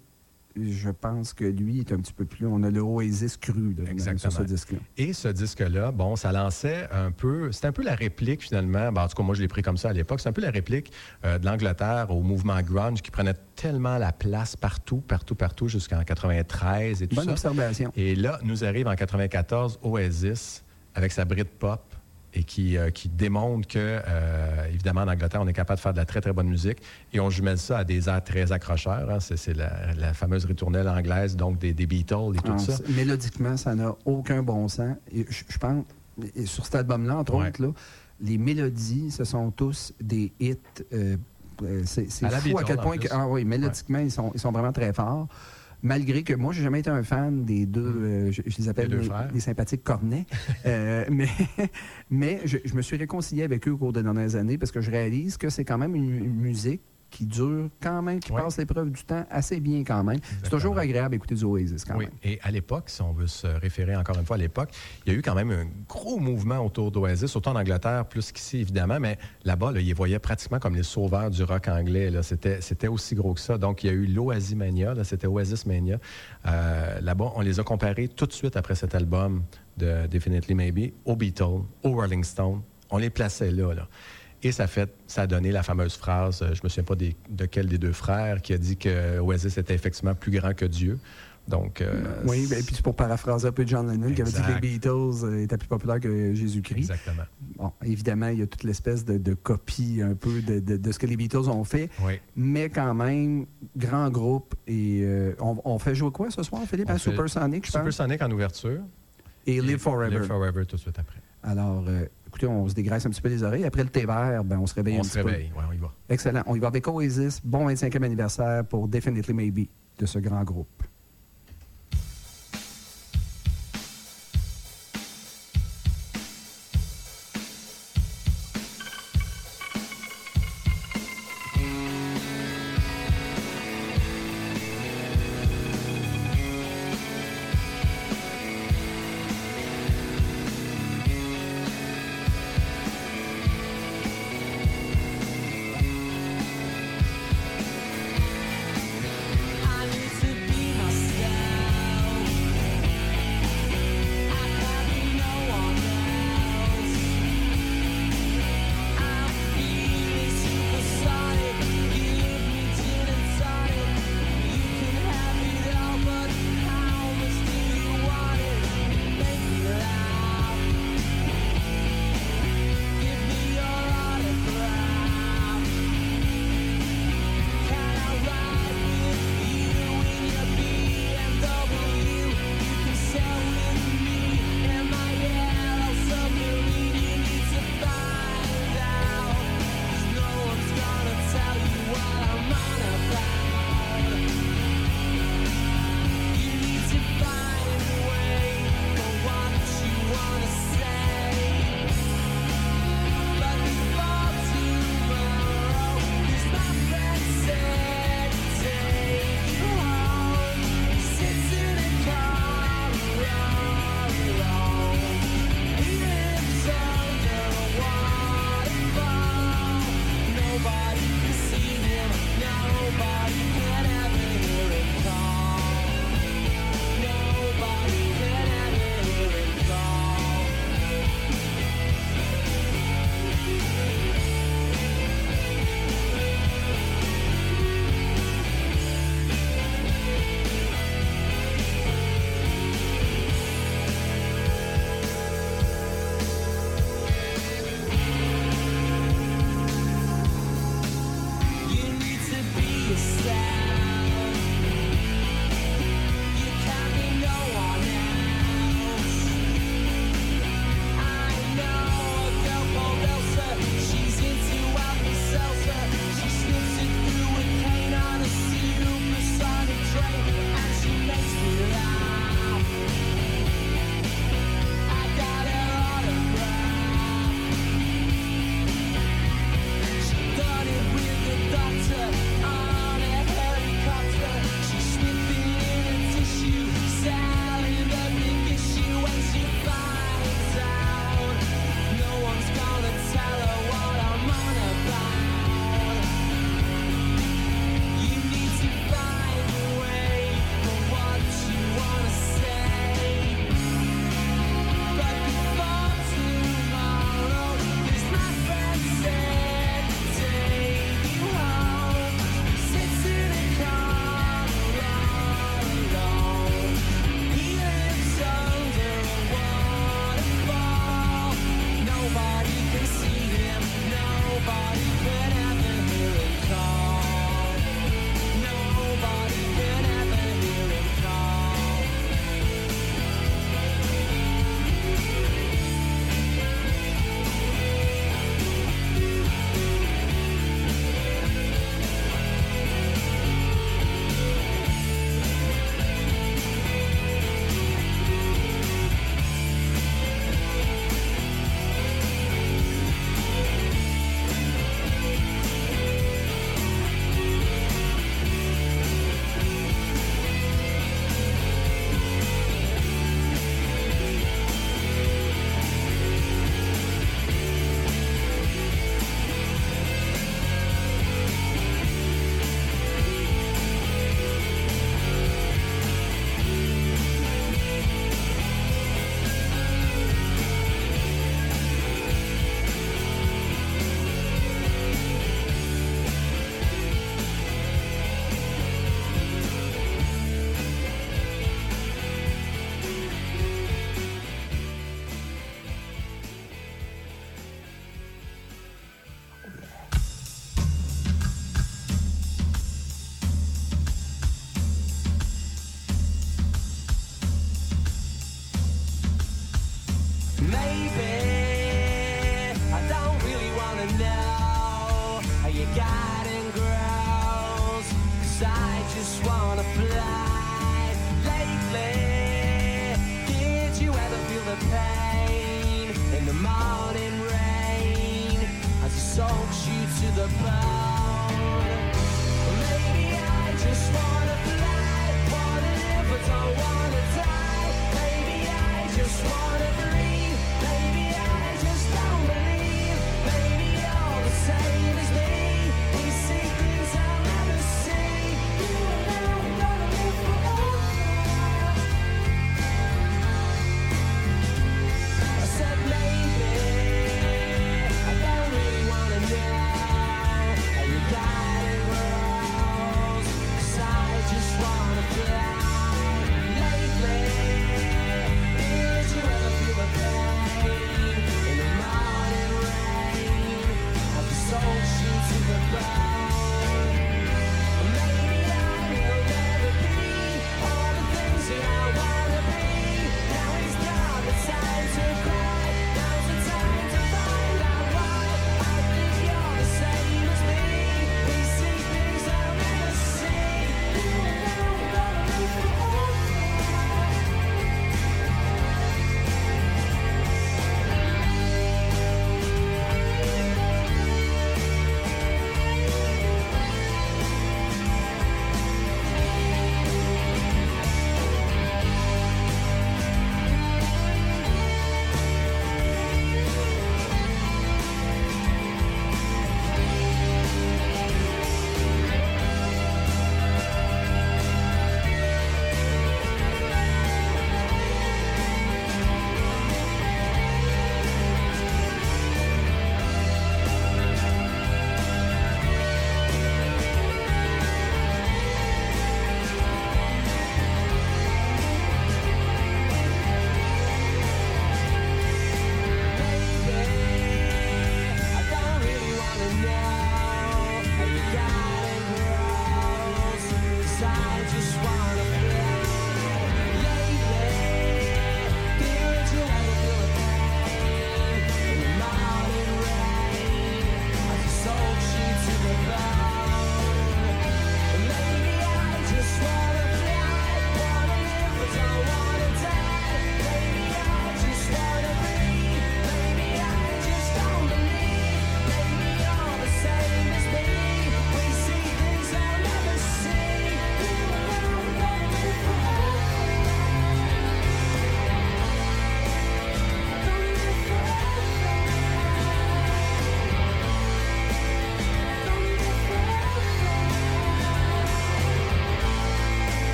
je pense que lui est un petit peu plus. On a le Oasis cru là, dans- sur Exactement. ce disque-là. Et ce disque-là, bon, ça lançait un peu. C'était un peu la réplique, finalement. Ben, en tout cas, moi, je l'ai pris comme ça à l'époque. C'est un peu la réplique euh, de l'Angleterre au mouvement grunge qui prenait tellement la place partout, partout, partout, jusqu'en 93 et tout Bonne ça. observation. Et là, nous arrive en 94 Oasis avec sa Britpop et qui, euh, qui démontre que, euh, évidemment, en Angleterre, on est capable de faire de la très, très bonne musique. Et on jumelle ça à des airs très accrocheurs. hein. C'est, la, la fameuse ritournelle anglaise, donc des, des Beatles et tout Ah, ça. Mélodiquement, ça n'a aucun bon sens. Je, pense, et sur cet album-là, entre Ouais. autres, là, les mélodies, ce sont tous des hits. euh, euh, c'est c'est À la fou à quel point. que- ah oui, mélodiquement, ils, sont, ils sont vraiment très forts. Malgré que moi, j'ai jamais été un fan des deux, euh, je, je les appelle. Les les, les sympathiques cornets. Euh, mais mais je, je me suis réconcilié avec eux au cours des dernières années parce que je réalise que c'est quand même une, une musique qui dure quand même, qui Ouais. passe l'épreuve du temps assez bien quand même. C'est toujours agréable d'écouter du Oasis quand Oui, même. et à l'époque, si on veut se référer encore une fois à l'époque, il y a eu quand même un gros mouvement autour d'Oasis, autant en Angleterre plus qu'ici, évidemment, mais là-bas, là, ils les voyaient pratiquement comme les sauveurs du rock anglais. C'était, aussi gros que ça. Donc, il y a eu l'Oasimania, c'était Oasis Mania. Euh, là-bas, on les a comparés tout de suite après cet album de Definitely Maybe aux Beatles, aux Rolling Stones. On les plaçait là, là. Et ça, fait, ça a donné la fameuse phrase, euh, je me souviens pas des- de quel des deux frères, qui a dit que Oasis était effectivement plus grand que Dieu. Donc, euh, Oui, ben, et puis c'est pour paraphraser un peu John Lennon qui avait dit que les Beatles euh, étaient plus populaires que Jésus-Christ. Exactement. Bon, évidemment, il y a toute l'espèce de, de copie un peu de, de- de ce que les Beatles ont fait, Oui. mais quand même, grand groupe. Et euh, on, on fait jouer quoi ce soir, Philippe? Fait Supersonic, je pense? Supersonic en ouverture. Et Live Forever. Live Forever tout de suite après. Alors, euh, écoutez, on se dégraisse un petit peu les oreilles. Après le thé vert, ben, on se réveille On un se petit peu. réveille, ouais, on y va. Excellent. On y va avec Oasis. Bon 25e anniversaire pour Definitely Maybe de ce grand groupe.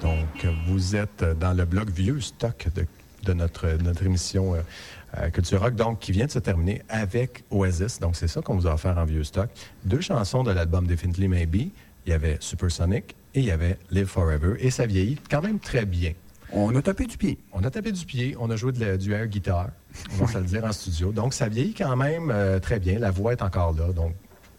Donc, vous êtes dans le bloc vieux stock de, notre, émission euh, euh, Culture Rock, donc qui vient de se terminer avec Oasis. Donc, c'est ça qu'on vous a offert en vieux stock. Deux chansons de l'album Definitely Maybe. Il y avait Supersonic et il y avait Live Forever. Et ça vieillit quand même très bien. On a tapé du pied. On a tapé du pied. On a joué de la, du air guitare, on va se le dire, en studio. Donc, ça vieillit quand même euh, très bien. La voix est encore là. Donc,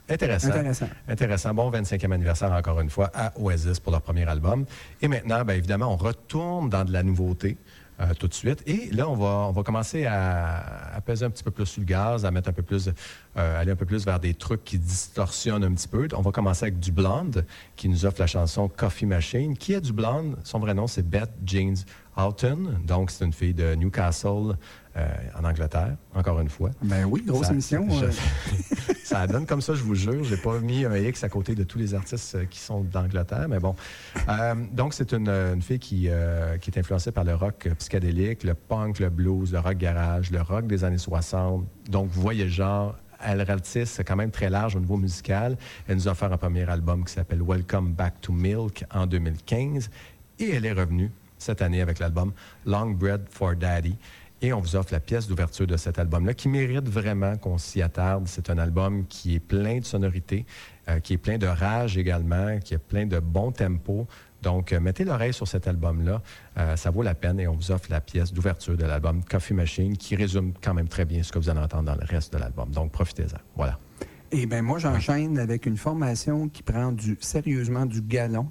Intéressant. Intéressant. Bon 25e anniversaire, encore une fois, à Oasis pour leur premier album. Et maintenant, bien évidemment, on retourne dans de la nouveauté. Euh, tout de suite. Et là, on va, on va commencer à, à, peser un petit peu plus sur le gaz, à mettre un peu plus, euh, aller un peu plus vers des trucs qui distorsionnent un petit peu. On va commencer avec du blonde qui nous offre la chanson Coffee Machine. Qui est du blonde? Son vrai nom, c'est Beth Jeans Houghton. Donc, c'est une fille de Newcastle, euh, en Angleterre, encore une fois. Ben oui, grosse Ça- émission. je- euh. ça donne comme ça, je vous jure. J'ai pas mis un X à côté de tous les artistes euh, qui sont d'Angleterre, mais bon. Euh, donc, c'est une, une fille qui, qui est influencée par le rock psychédélique, le punk, le blues, le rock garage, le rock des années 60. Donc, vous voyez le genre. Elle ratisse quand même très large au niveau musical. Elle nous a offert un premier album qui s'appelle Welcome Back to Milk en 2015. Et elle est revenue cette année avec l'album Long Bread for Daddy. Et on vous offre la pièce d'ouverture de cet album-là qui mérite vraiment qu'on s'y attarde. C'est un album qui est plein de sonorités, euh, qui est plein de rage également, qui est plein de bons tempos. Donc, euh, mettez l'oreille sur cet album-là. Euh, ça vaut la peine et on vous offre la pièce d'ouverture de l'album Coffee Machine qui résume quand même très bien ce que vous allez entendre dans le reste de l'album. Donc, profitez-en. Voilà. Et bien, moi, j'enchaîne avec une formation qui prend du, sérieusement du galon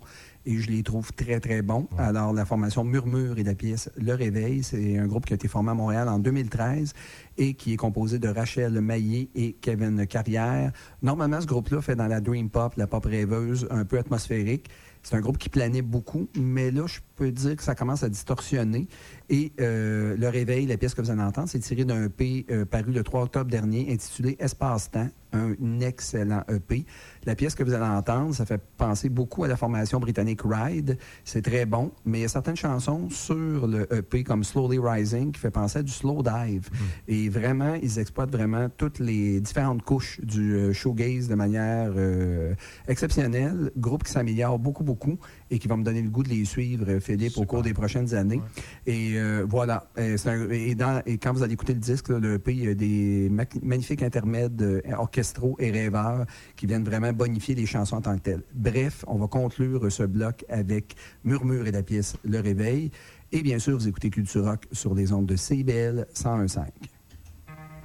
et je les trouve très, très bons. Alors, la formation Murmure et la pièce Le Réveil, c'est un groupe qui a été formé à Montréal en 2013 et qui est composé de Rachel Maillé et Kevin Carrière. Normalement, ce groupe-là fait dans la dream pop, la pop rêveuse, un peu atmosphérique. C'est un groupe qui planait beaucoup, mais là, je peux dire que ça commence à distorsionner. Et euh, Le Réveil, la pièce que vous allez entendre, c'est tiré d'un EP euh, paru le 3 octobre dernier, intitulé Espace-temps, un excellent EP. La pièce que vous allez entendre, ça fait penser beaucoup à la formation britannique Ride. C'est très bon, mais il y a certaines chansons sur le EP comme Slowly Rising qui fait penser à du slow dive. Et vraiment, ils exploitent vraiment toutes les différentes couches du euh, shoegaze de manière euh, exceptionnelle. Groupe qui s'améliore beaucoup, beaucoup et qui va me donner le goût de les suivre, euh, Philippe, au cours des prochaines années. Et euh, voilà. Un- et, dans- et quand vous allez écouter le disque, là, le EP, il y a des ma- magnifiques intermèdes euh, orchestraux et rêveurs qui viennent vraiment bonifier les chansons en tant que telles. Bref, on va conclure ce bloc avec Murmure et la pièce Le Réveil. Et bien sûr, vous écoutez Culture Rock sur les ondes de CBL 101.5.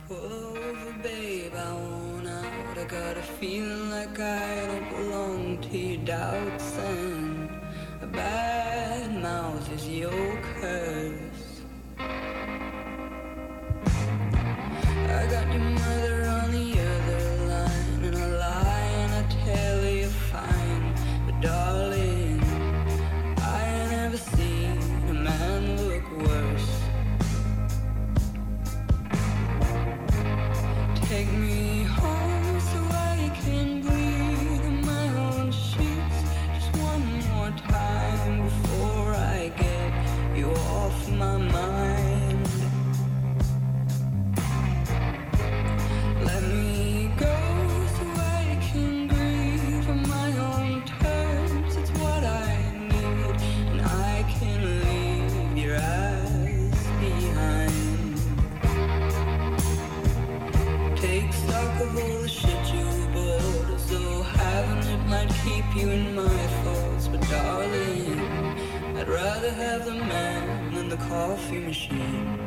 Over, babe, I want out. I got a feeling like I don't belong to your doubts, and a bad mouth is your curse. I got your mother on the other line, and I lie and I tell you fine, but darling, machine.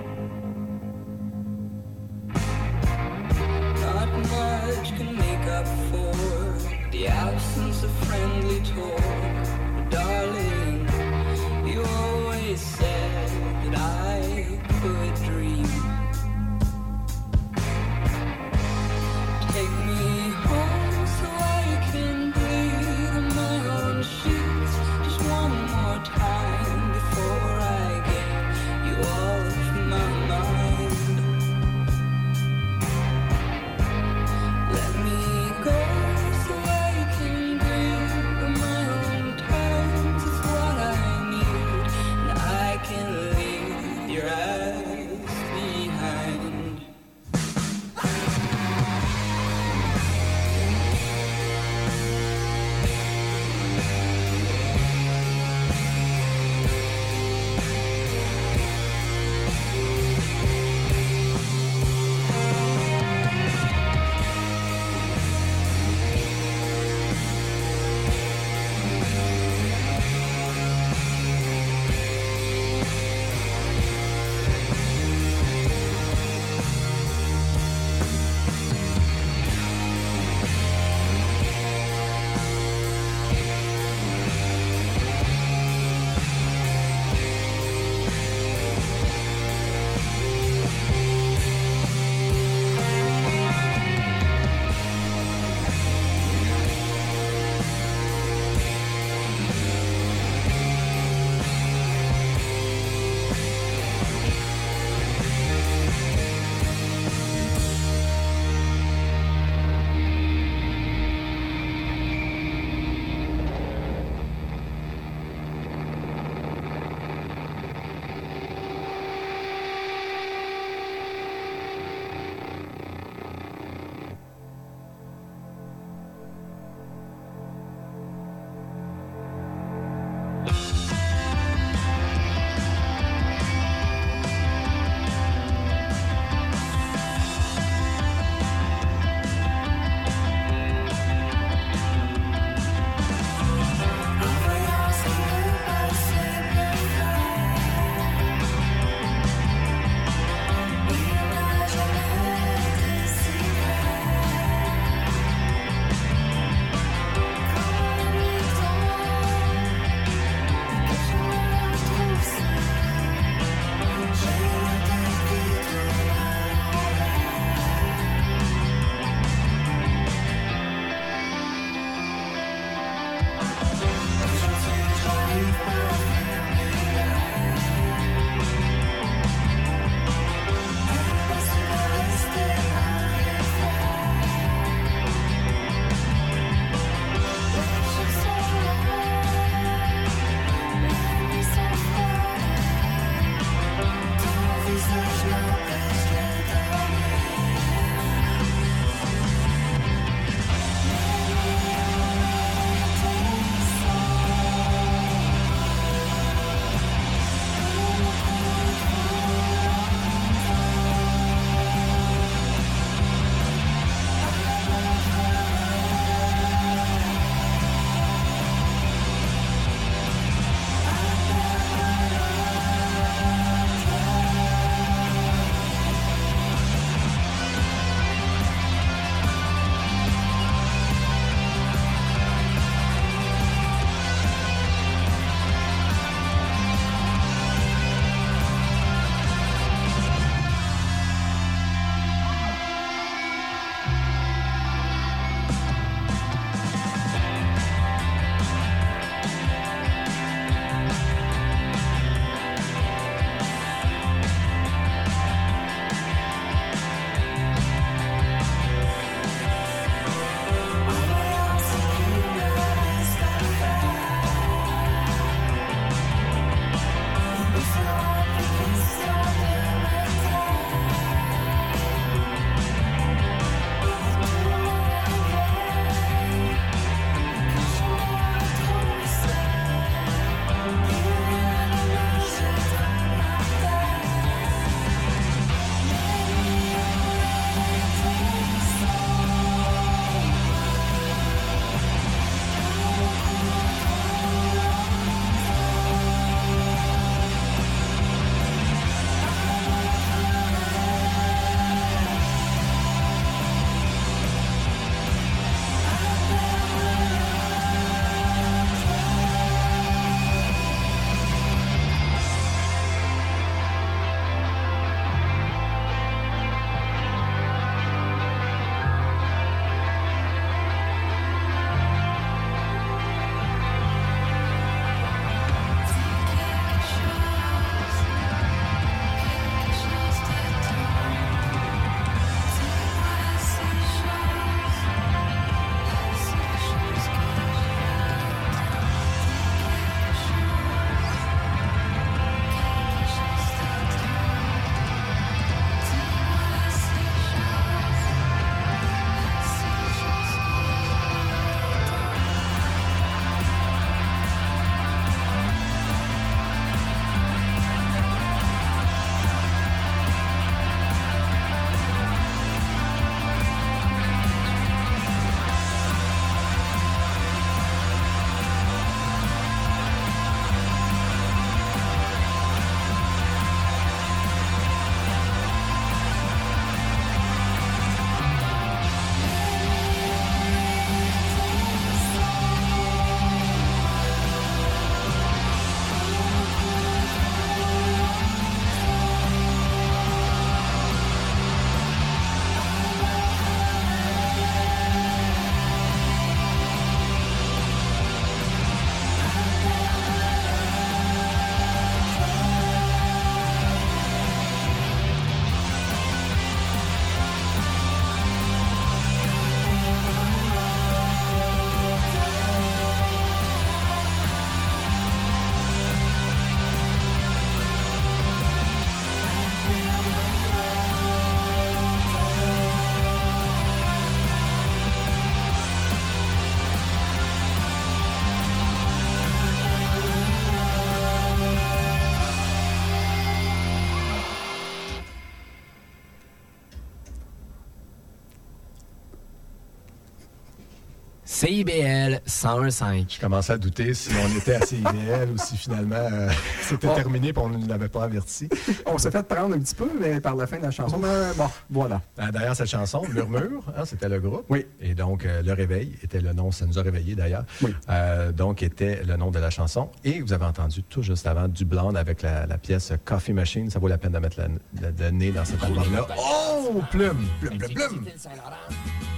CIBL 101.5. Je commençais à douter si on était à CIBL ou si finalement euh, c'était terminé et on ne l'avait pas averti. On s'est fait prendre un petit peu, mais par la fin de la chanson, mais bon, voilà. Euh, D'ailleurs, cette chanson, Murmure, hein, c'était le groupe. Oui. Et donc, euh, Le Réveil était le nom, ça nous a réveillés d'ailleurs. Oui. Euh, donc, était le nom de la chanson. Et vous avez entendu tout juste avant du Blonde avec la, la pièce Coffee Machine. Ça vaut la peine de mettre la- le, le nez dans cet album-là. Oh, plume! Plume, plume, plume!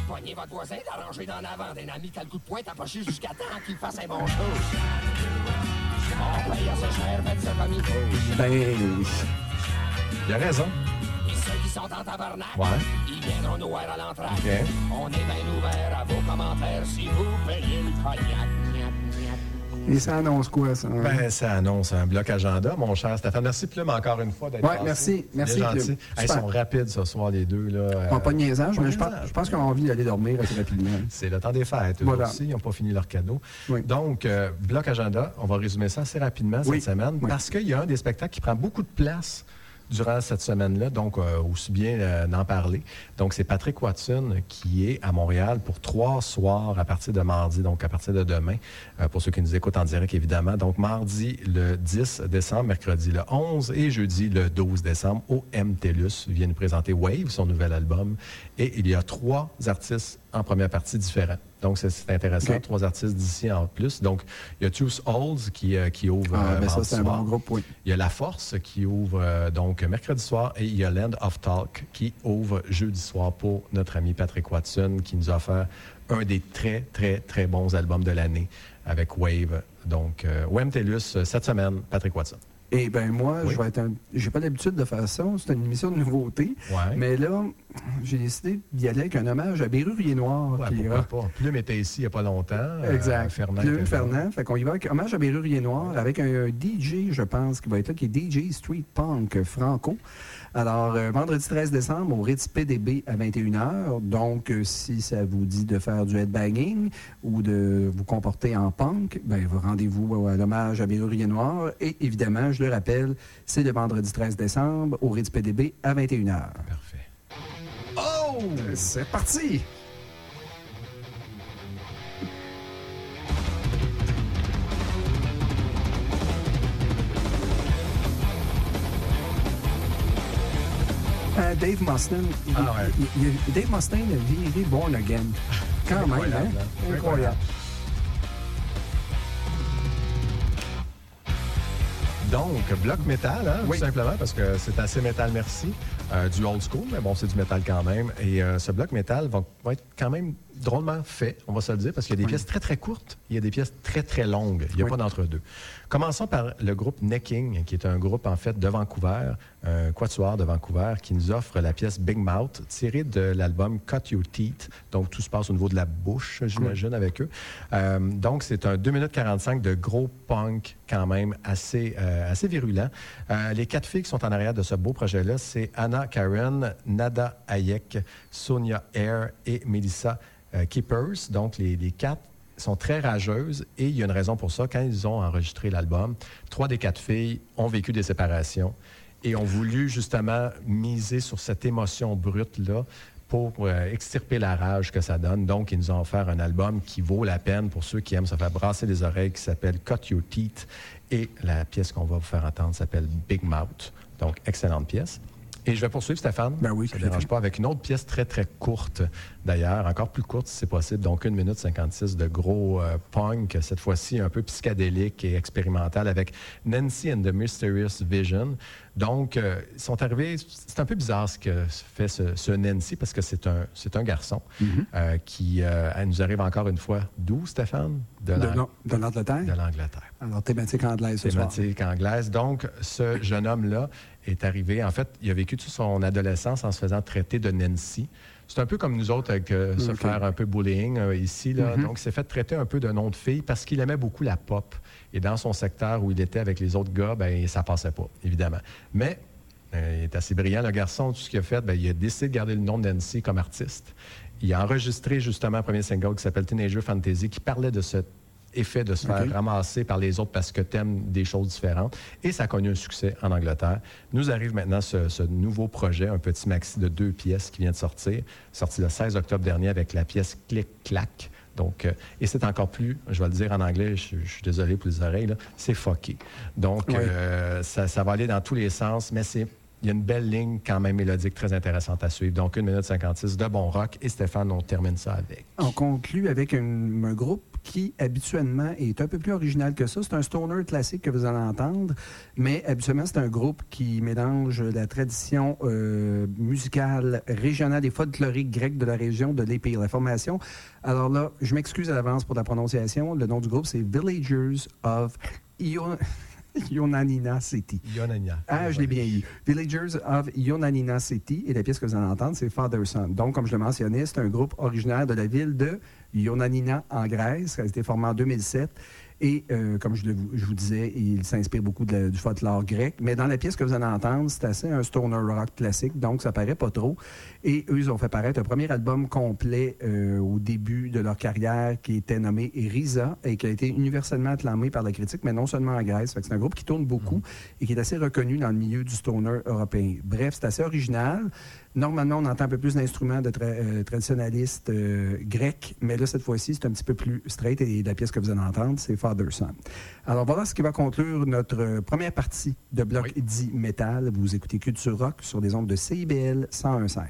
Poignez votre voisin d'arranger dans l'avant d'un ami qui a le coup de poing approché jusqu'à temps qu'il fasse un bon show. On paye assez cher, comme il faut. Ben oui. Il a raison. Et ceux qui sont en tabarnak, Ouais. ils viendront nous voir à l'entraque. OK. On est bien ouvert à vos commentaires si vous payez le cognac. Et ça annonce quoi, ça? hein? Ben, ça annonce un bloc agenda, mon cher Stéphane. Merci, Plume, encore une fois d'être Ouais, passé. merci, merci, gentil. Hey, Ils sont rapides ce soir, les deux. Là. Pas de niaisage, pas mais je pense, niaisage. je pense qu'on a envie d'aller dormir assez rapidement. C'est le temps des fêtes. Eux Voilà. aussi, ils n'ont pas fini leur cadeau. Oui. Donc, euh, bloc agenda, on va résumer ça assez rapidement Oui. cette semaine Oui. parce qu'il y a un des spectacles qui prend beaucoup de place durant cette semaine-là, donc euh, aussi bien euh, d'en parler. Donc, c'est Patrick Watson qui est à Montréal pour trois soirs à partir de mardi, donc à partir de demain, euh, pour ceux qui nous écoutent en direct, évidemment. Donc, mardi le 10 décembre, mercredi le 11 et jeudi le 12 décembre au MTLUS. Vient nous présenter Wave, son nouvel album. Et il y a trois artistes en première partie différents. Donc, c'est- c'est intéressant. Trois artistes d'ici en plus. Donc, il y a qui, euh, qui ouvre Ah, euh, ben ça, c'est un soir. bon groupe, oui. Il y a La Force qui ouvre euh, donc mercredi soir et il y a Land of Talk qui ouvre jeudi soir pour notre ami Patrick Watson qui nous a offert un des très, très, très bons albums de l'année avec Wave. Donc, euh, WMTLUS cette semaine, Patrick Watson. Et ben moi, Oui. je vais être un... J'ai pas l'habitude de faire ça. C'est une émission de nouveauté. Ouais. Mais là, j'ai décidé d'y aller avec un hommage à Bérurier Noir. Ouais, qui pourquoi pas? Plume était ici il n'y a pas longtemps. Euh, Exact. Fernand Plume. Fernand. Fait qu'on y va avec hommage à Bérurier Noir avec un DJ, je pense, qui va être là, qui est DJ Street Punk Franco. Alors, euh, vendredi 13 décembre au Ritz PDB à 21h. Donc, euh, si ça vous dit de faire du headbanging ou de vous comporter en punk, ben, vous rendez-vous à l'hommage à Bérurier Noir. Et évidemment, je le rappelle, c'est le vendredi 13 décembre au Ritz PDB à 21h. Parfait. Oh! C'est parti! Euh, Dave Mustaine. Ah ouais. il- il- Dave Mustaine a viré Born Again. Quand même, Incroyable, hein? hein? Incroyable. Donc, bloc métal, hein, Oui. tout simplement, parce que c'est assez métal, merci. Euh, du old school, mais bon, c'est du métal quand même. Et euh, ce bloc métal va, va être quand même drôlement fait, on va se le dire, parce qu'il y a des Oui. pièces très, très courtes, il y a des pièces très, très longues. Il n'y a Oui. pas d'entre-deux. Commençons par le groupe Necking, qui est un groupe, en fait, de Vancouver, un quatuor de Vancouver, qui nous offre la pièce Big Mouth, tirée de l'album Cut Your Teeth. Donc, tout se passe au niveau de la bouche, j'imagine, avec eux. Euh, donc, c'est un 2 minutes 45 de gros punk, quand même, assez, euh, assez virulent. Euh, les quatre filles qui sont en arrière de ce beau projet-là, c'est Anna Karen, Nada Hayek, Sonia Air et Melissa Keepers. Donc, les, les quatre sont très rageuses et il y a une raison pour ça. Quand ils ont enregistré l'album, trois des quatre filles ont vécu des séparations et ont voulu justement miser sur cette émotion brute-là pour euh, extirper la rage que ça donne. Donc, ils nous ont offert un album qui vaut la peine pour ceux qui aiment se faire brasser les oreilles, qui s'appelle Cut Your Teeth. Et la pièce qu'on va vous faire entendre s'appelle Big Mouth. Donc, excellente pièce. Et je vais poursuivre, Stéphane. Ben oui, ça ne dérange pas, avec une autre pièce très, très courte, d'ailleurs, encore plus courte si c'est possible, donc 1 minute 56 de gros euh, punk, cette fois-ci un peu psychédélique et expérimental, avec Nancy and the Mysterious Vision. Donc, euh, ils sont arrivés, c'est un peu bizarre ce que fait ce, ce Nancy, parce que c'est un, c'est un garçon euh, qui euh, elle nous arrive encore une fois d'où, Stéphane? De, l'Angleterre. de l'Angleterre Alors, thématique anglaise ce soir. thématique anglaise. Donc, ce jeune homme-là est arrivé, en fait, il a vécu toute son adolescence en se faisant traiter de Nancy. C'est un peu comme nous autres avec euh, se faire un peu bullying euh, ici. Là. Mhm. Donc, il s'est fait traiter un peu de nom de fille parce qu'il aimait beaucoup la pop. Et dans son secteur où il était avec les autres gars, ben, ça passait pas, évidemment. Mais euh, il est assez brillant, le garçon. Tout ce qu'il a fait, ben, il a décidé de garder le nom de Nancy comme artiste. Il a enregistré justement un premier single qui s'appelle Teenager Fantasy qui parlait de ce effet de se faire ramasser par les autres parce que t'aimes des choses différentes. Et ça a connu un succès en Angleterre. Nous arrive maintenant ce, ce nouveau projet, un petit maxi de deux pièces qui vient de sortir, sorti le 16 octobre dernier avec la pièce Clic-Clac. Donc, euh, et c'est encore plus, je vais le dire en anglais, je, je suis désolé pour les oreilles, c'est fucké. Donc, Oui. euh, ça, ça va aller dans tous les sens, mais c'est il y a une belle ligne quand même mélodique très intéressante à suivre. Donc, 1 minute 56 de bon rock. Et Stéphane, on termine ça avec. On conclut avec un, un groupe qui, habituellement, est un peu plus original que ça. C'est un stoner classique que vous allez entendre, mais habituellement, c'est un groupe qui mélange la tradition euh, musicale régionale et folklorique grecque de la région de l'Épire, la formation. Alors là, je m'excuse à l'avance pour la prononciation. Le nom du groupe, c'est Villagers of Ion... Ionanina City. Yonania. Ah, je l'ai bien eu. Villagers of Ionanina City. Et la pièce que vous allez entendre, c'est Father Son. Donc, comme je le mentionnais, c'est un groupe originaire de la ville de Ionanina en Grèce. A été formé en 2007. Et euh, comme je, vous disais, il s'inspire beaucoup de du folklore grec. Mais dans la pièce que vous allez entendre, c'est assez un stoner rock classique, donc ça paraît pas trop. Et eux, ils ont fait paraître un premier album complet euh, au début de leur carrière qui était nommé Risa et qui a été universellement acclamé par la critique, mais non seulement en Grèce. C'est un groupe qui tourne beaucoup et qui est assez reconnu dans le milieu du stoner européen. Bref, c'est assez original. Normalement, on entend un peu plus d'instruments de tra- euh, traditionnalistes euh, grecs, mais là, cette fois-ci, c'est un petit peu plus straight et la pièce que vous allez entendre, c'est Father Son. Alors, voilà ce qui va conclure notre euh, première partie de bloc dit métal. Vous écoutez Culture Rock sur les ondes de CIBL 101.5.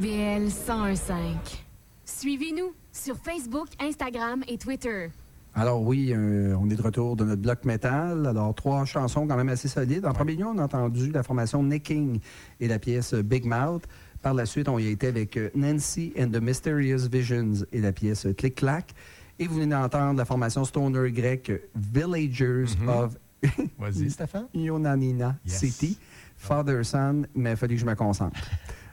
CIBL 1015. Suivez-nous sur Facebook, Instagram et Twitter. Alors oui, euh, on est de retour de notre bloc métal. Alors trois chansons quand même assez solides. En premier lieu, on a entendu la formation Nicking et la pièce Big Mouth. Par la suite, on y a été avec euh, Nancy and the Mysterious Visions et la pièce Click Clack. Et vous venez d'entendre la formation stoner grecque Villagers of Vas-y, Stéphane. Ionanina Yes. City, Father Son, mais il fallait que je me concentre.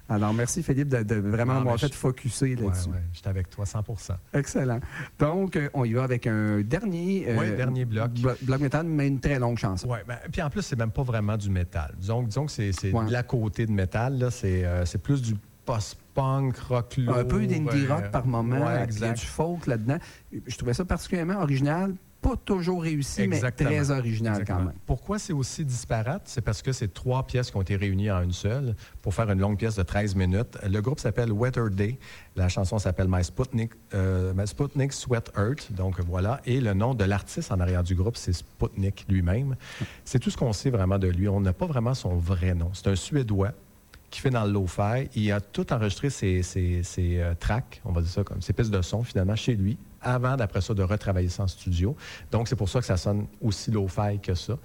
Alors, merci Philippe de, de vraiment m'avoir fait je- focusser Ouais, là-dessus. ouais, j'étais avec toi 100% Excellent. Donc, euh, on y va avec un dernier, euh, Ouais, dernier bloc. blo- bloc métal, mais une très longue chanson. Ouais, ben, puis en plus, c'est même pas vraiment du métal. Disons, disons que c'est de la côté de métal. là. C'est euh, c'est plus du post-punk, rock lourd. Un peu d'indie euh, rock par moment, ouais, puis il y a exact. du folk là-dedans. Je trouvais ça particulièrement original, pas toujours réussi, Exactement. mais très original Exactement. quand même. Pourquoi c'est aussi disparate? C'est parce que c'est trois pièces qui ont été réunies en une seule pour faire une longue pièce de 13 minutes. Le groupe s'appelle Weather Day. La chanson s'appelle My Sputnik, euh, My Sputnik Sweat Earth. Donc voilà. Et le nom de l'artiste en arrière du groupe, c'est Sputnik lui-même. C'est tout ce qu'on sait vraiment de lui. On n'a pas vraiment son vrai nom. C'est un Suédois qui fait dans le lo-fi. Il a tout enregistré ses, ses- ses, euh, tracks, on va dire ça comme ses pistes de son finalement chez lui, avant d'après ça de retravailler ça en studio. Donc c'est pour ça que ça sonne aussi lo-fi que ça.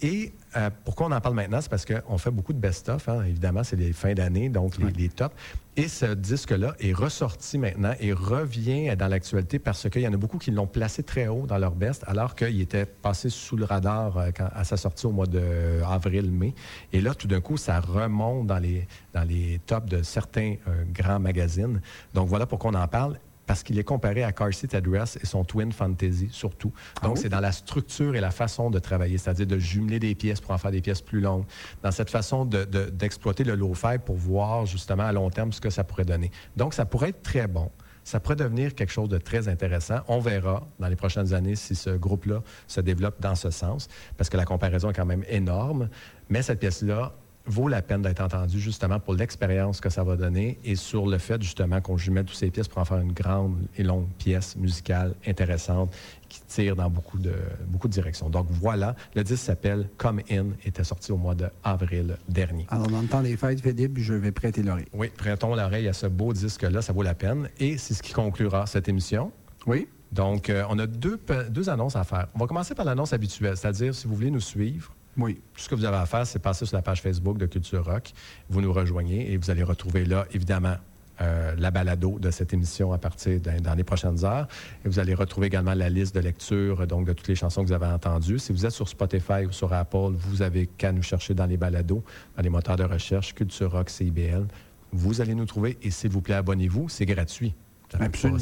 Et euh, pourquoi on en parle maintenant, c'est parce qu'on fait beaucoup de best-of, hein. évidemment, c'est les fins d'année, donc les, les tops. Et ce disque-là est ressorti maintenant et revient dans l'actualité parce qu'il y en a beaucoup qui l'ont placé très haut dans leur best, alors qu'il était passé sous le radar euh, quand- à sa sortie au mois d'avril-mai. Et là, tout d'un coup, ça remonte dans les, dans les tops de certains euh, grands magazines. Donc voilà pourquoi on en parle. Parce qu'il est comparé à Car Seat Address et son Twin Fantasy, surtout. Donc, oui? c'est dans la structure et la façon de travailler, c'est-à-dire de jumeler des pièces pour en faire des pièces plus longues, dans cette façon de- de- d'exploiter le low-fi pour voir justement à long terme ce que ça pourrait donner. Donc, ça pourrait être très bon. Ça pourrait devenir quelque chose de très intéressant. On verra dans les prochaines années si ce groupe-là se développe dans ce sens, parce que la comparaison est quand même énorme. Mais cette pièce-là vaut la peine d'être entendue justement pour l'expérience que ça va donner et sur le fait justement qu'on jumelle toutes ces pièces pour en faire une grande et longue pièce musicale intéressante qui tire dans beaucoup de, beaucoup de directions. Donc voilà, le disque s'appelle Come In, était sorti au mois d'avril dernier. Alors, dans le temps des fêtes, Philippe, je vais prêter l'oreille. Oui, prêtons l'oreille à ce beau disque-là, ça vaut la peine. Et c'est ce qui conclura cette émission. Oui. Donc, euh, on a deux, deux annonces à faire. On va commencer par l'annonce habituelle, c'est-à-dire si vous voulez nous suivre, Oui. tout ce que vous avez à faire, c'est passer sur la page Facebook de Culture Rock. Vous nous rejoignez et vous allez retrouver là, évidemment, euh, la balado de cette émission à partir dans les prochaines heures. Et vous allez retrouver également la liste de lecture donc de toutes les chansons que vous avez entendues. Si vous êtes sur Spotify ou sur Apple, vous avez qu'à nous chercher dans les balados, dans les moteurs de recherche, Culture Rock, CIBL. Vous allez nous trouver et s'il vous plaît, abonnez-vous. C'est gratuit. Ça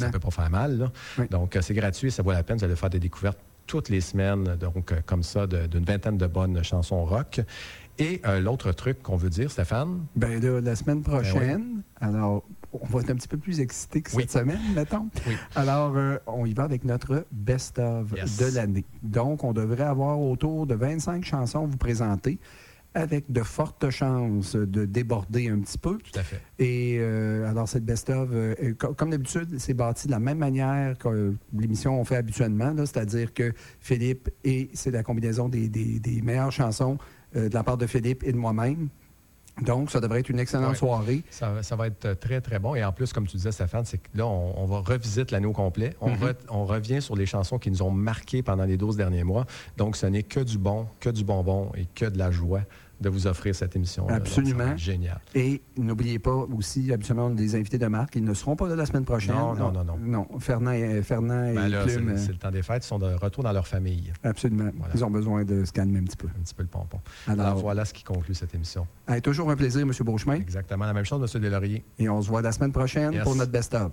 ne peut pas faire mal. là. Donc, euh, c'est gratuit et ça vaut la peine. Vous allez faire des découvertes toutes les semaines, donc euh, comme ça, d'une vingtaine de bonnes chansons rock. Et euh, l'autre truc qu'on veut dire, Stéphane, Ben là, la semaine prochaine, alors on va être un petit peu plus excité que cette Ben Oui. semaine, mettons. Oui. Alors, euh, on y va avec notre best-of Yes. de l'année. Donc, on devrait avoir autour de 25 chansons à vous présenter avec de fortes chances de déborder un petit peu. tout à fait. Et euh, alors, cette best-of, euh, co- comme d'habitude, c'est bâti de la même manière que euh, l'émission on fait habituellement, c'est-à-dire que Philippe, et c'est la combinaison des, des- des meilleures chansons euh, de la part de Philippe et de moi-même. Donc, ça devrait être une excellente Ouais. soirée. Ça, ça va être euh, très, très bon. Et en plus, comme tu disais, Stéphane, c'est que là, on, on va revisiter l'année au complet. On, Mhm. re- on revient sur les chansons qui nous ont marqués pendant les 12 derniers mois. Donc, ce n'est que du bon, que du bonbon et que de la joie de vous offrir cette émission. Absolument. Génial. Et n'oubliez pas aussi, habituellement, on a des invités de marque. Ils ne seront pas là la semaine prochaine. Non, non, non, non. Non, Fernand et, Fernand et Ben Plume, le- euh, c'est le temps des fêtes. Ils sont de retour dans leur famille. absolument. Voilà. Ils ont besoin de se calmer un petit peu. Un petit peu le pompon. Alors- Alors, voilà ce qui conclut cette émission. Hey, toujours un plaisir, M. Beauchemin. Exactement la même chose, M. Delaurier. Et on se voit la semaine prochaine Yes. pour notre best-of.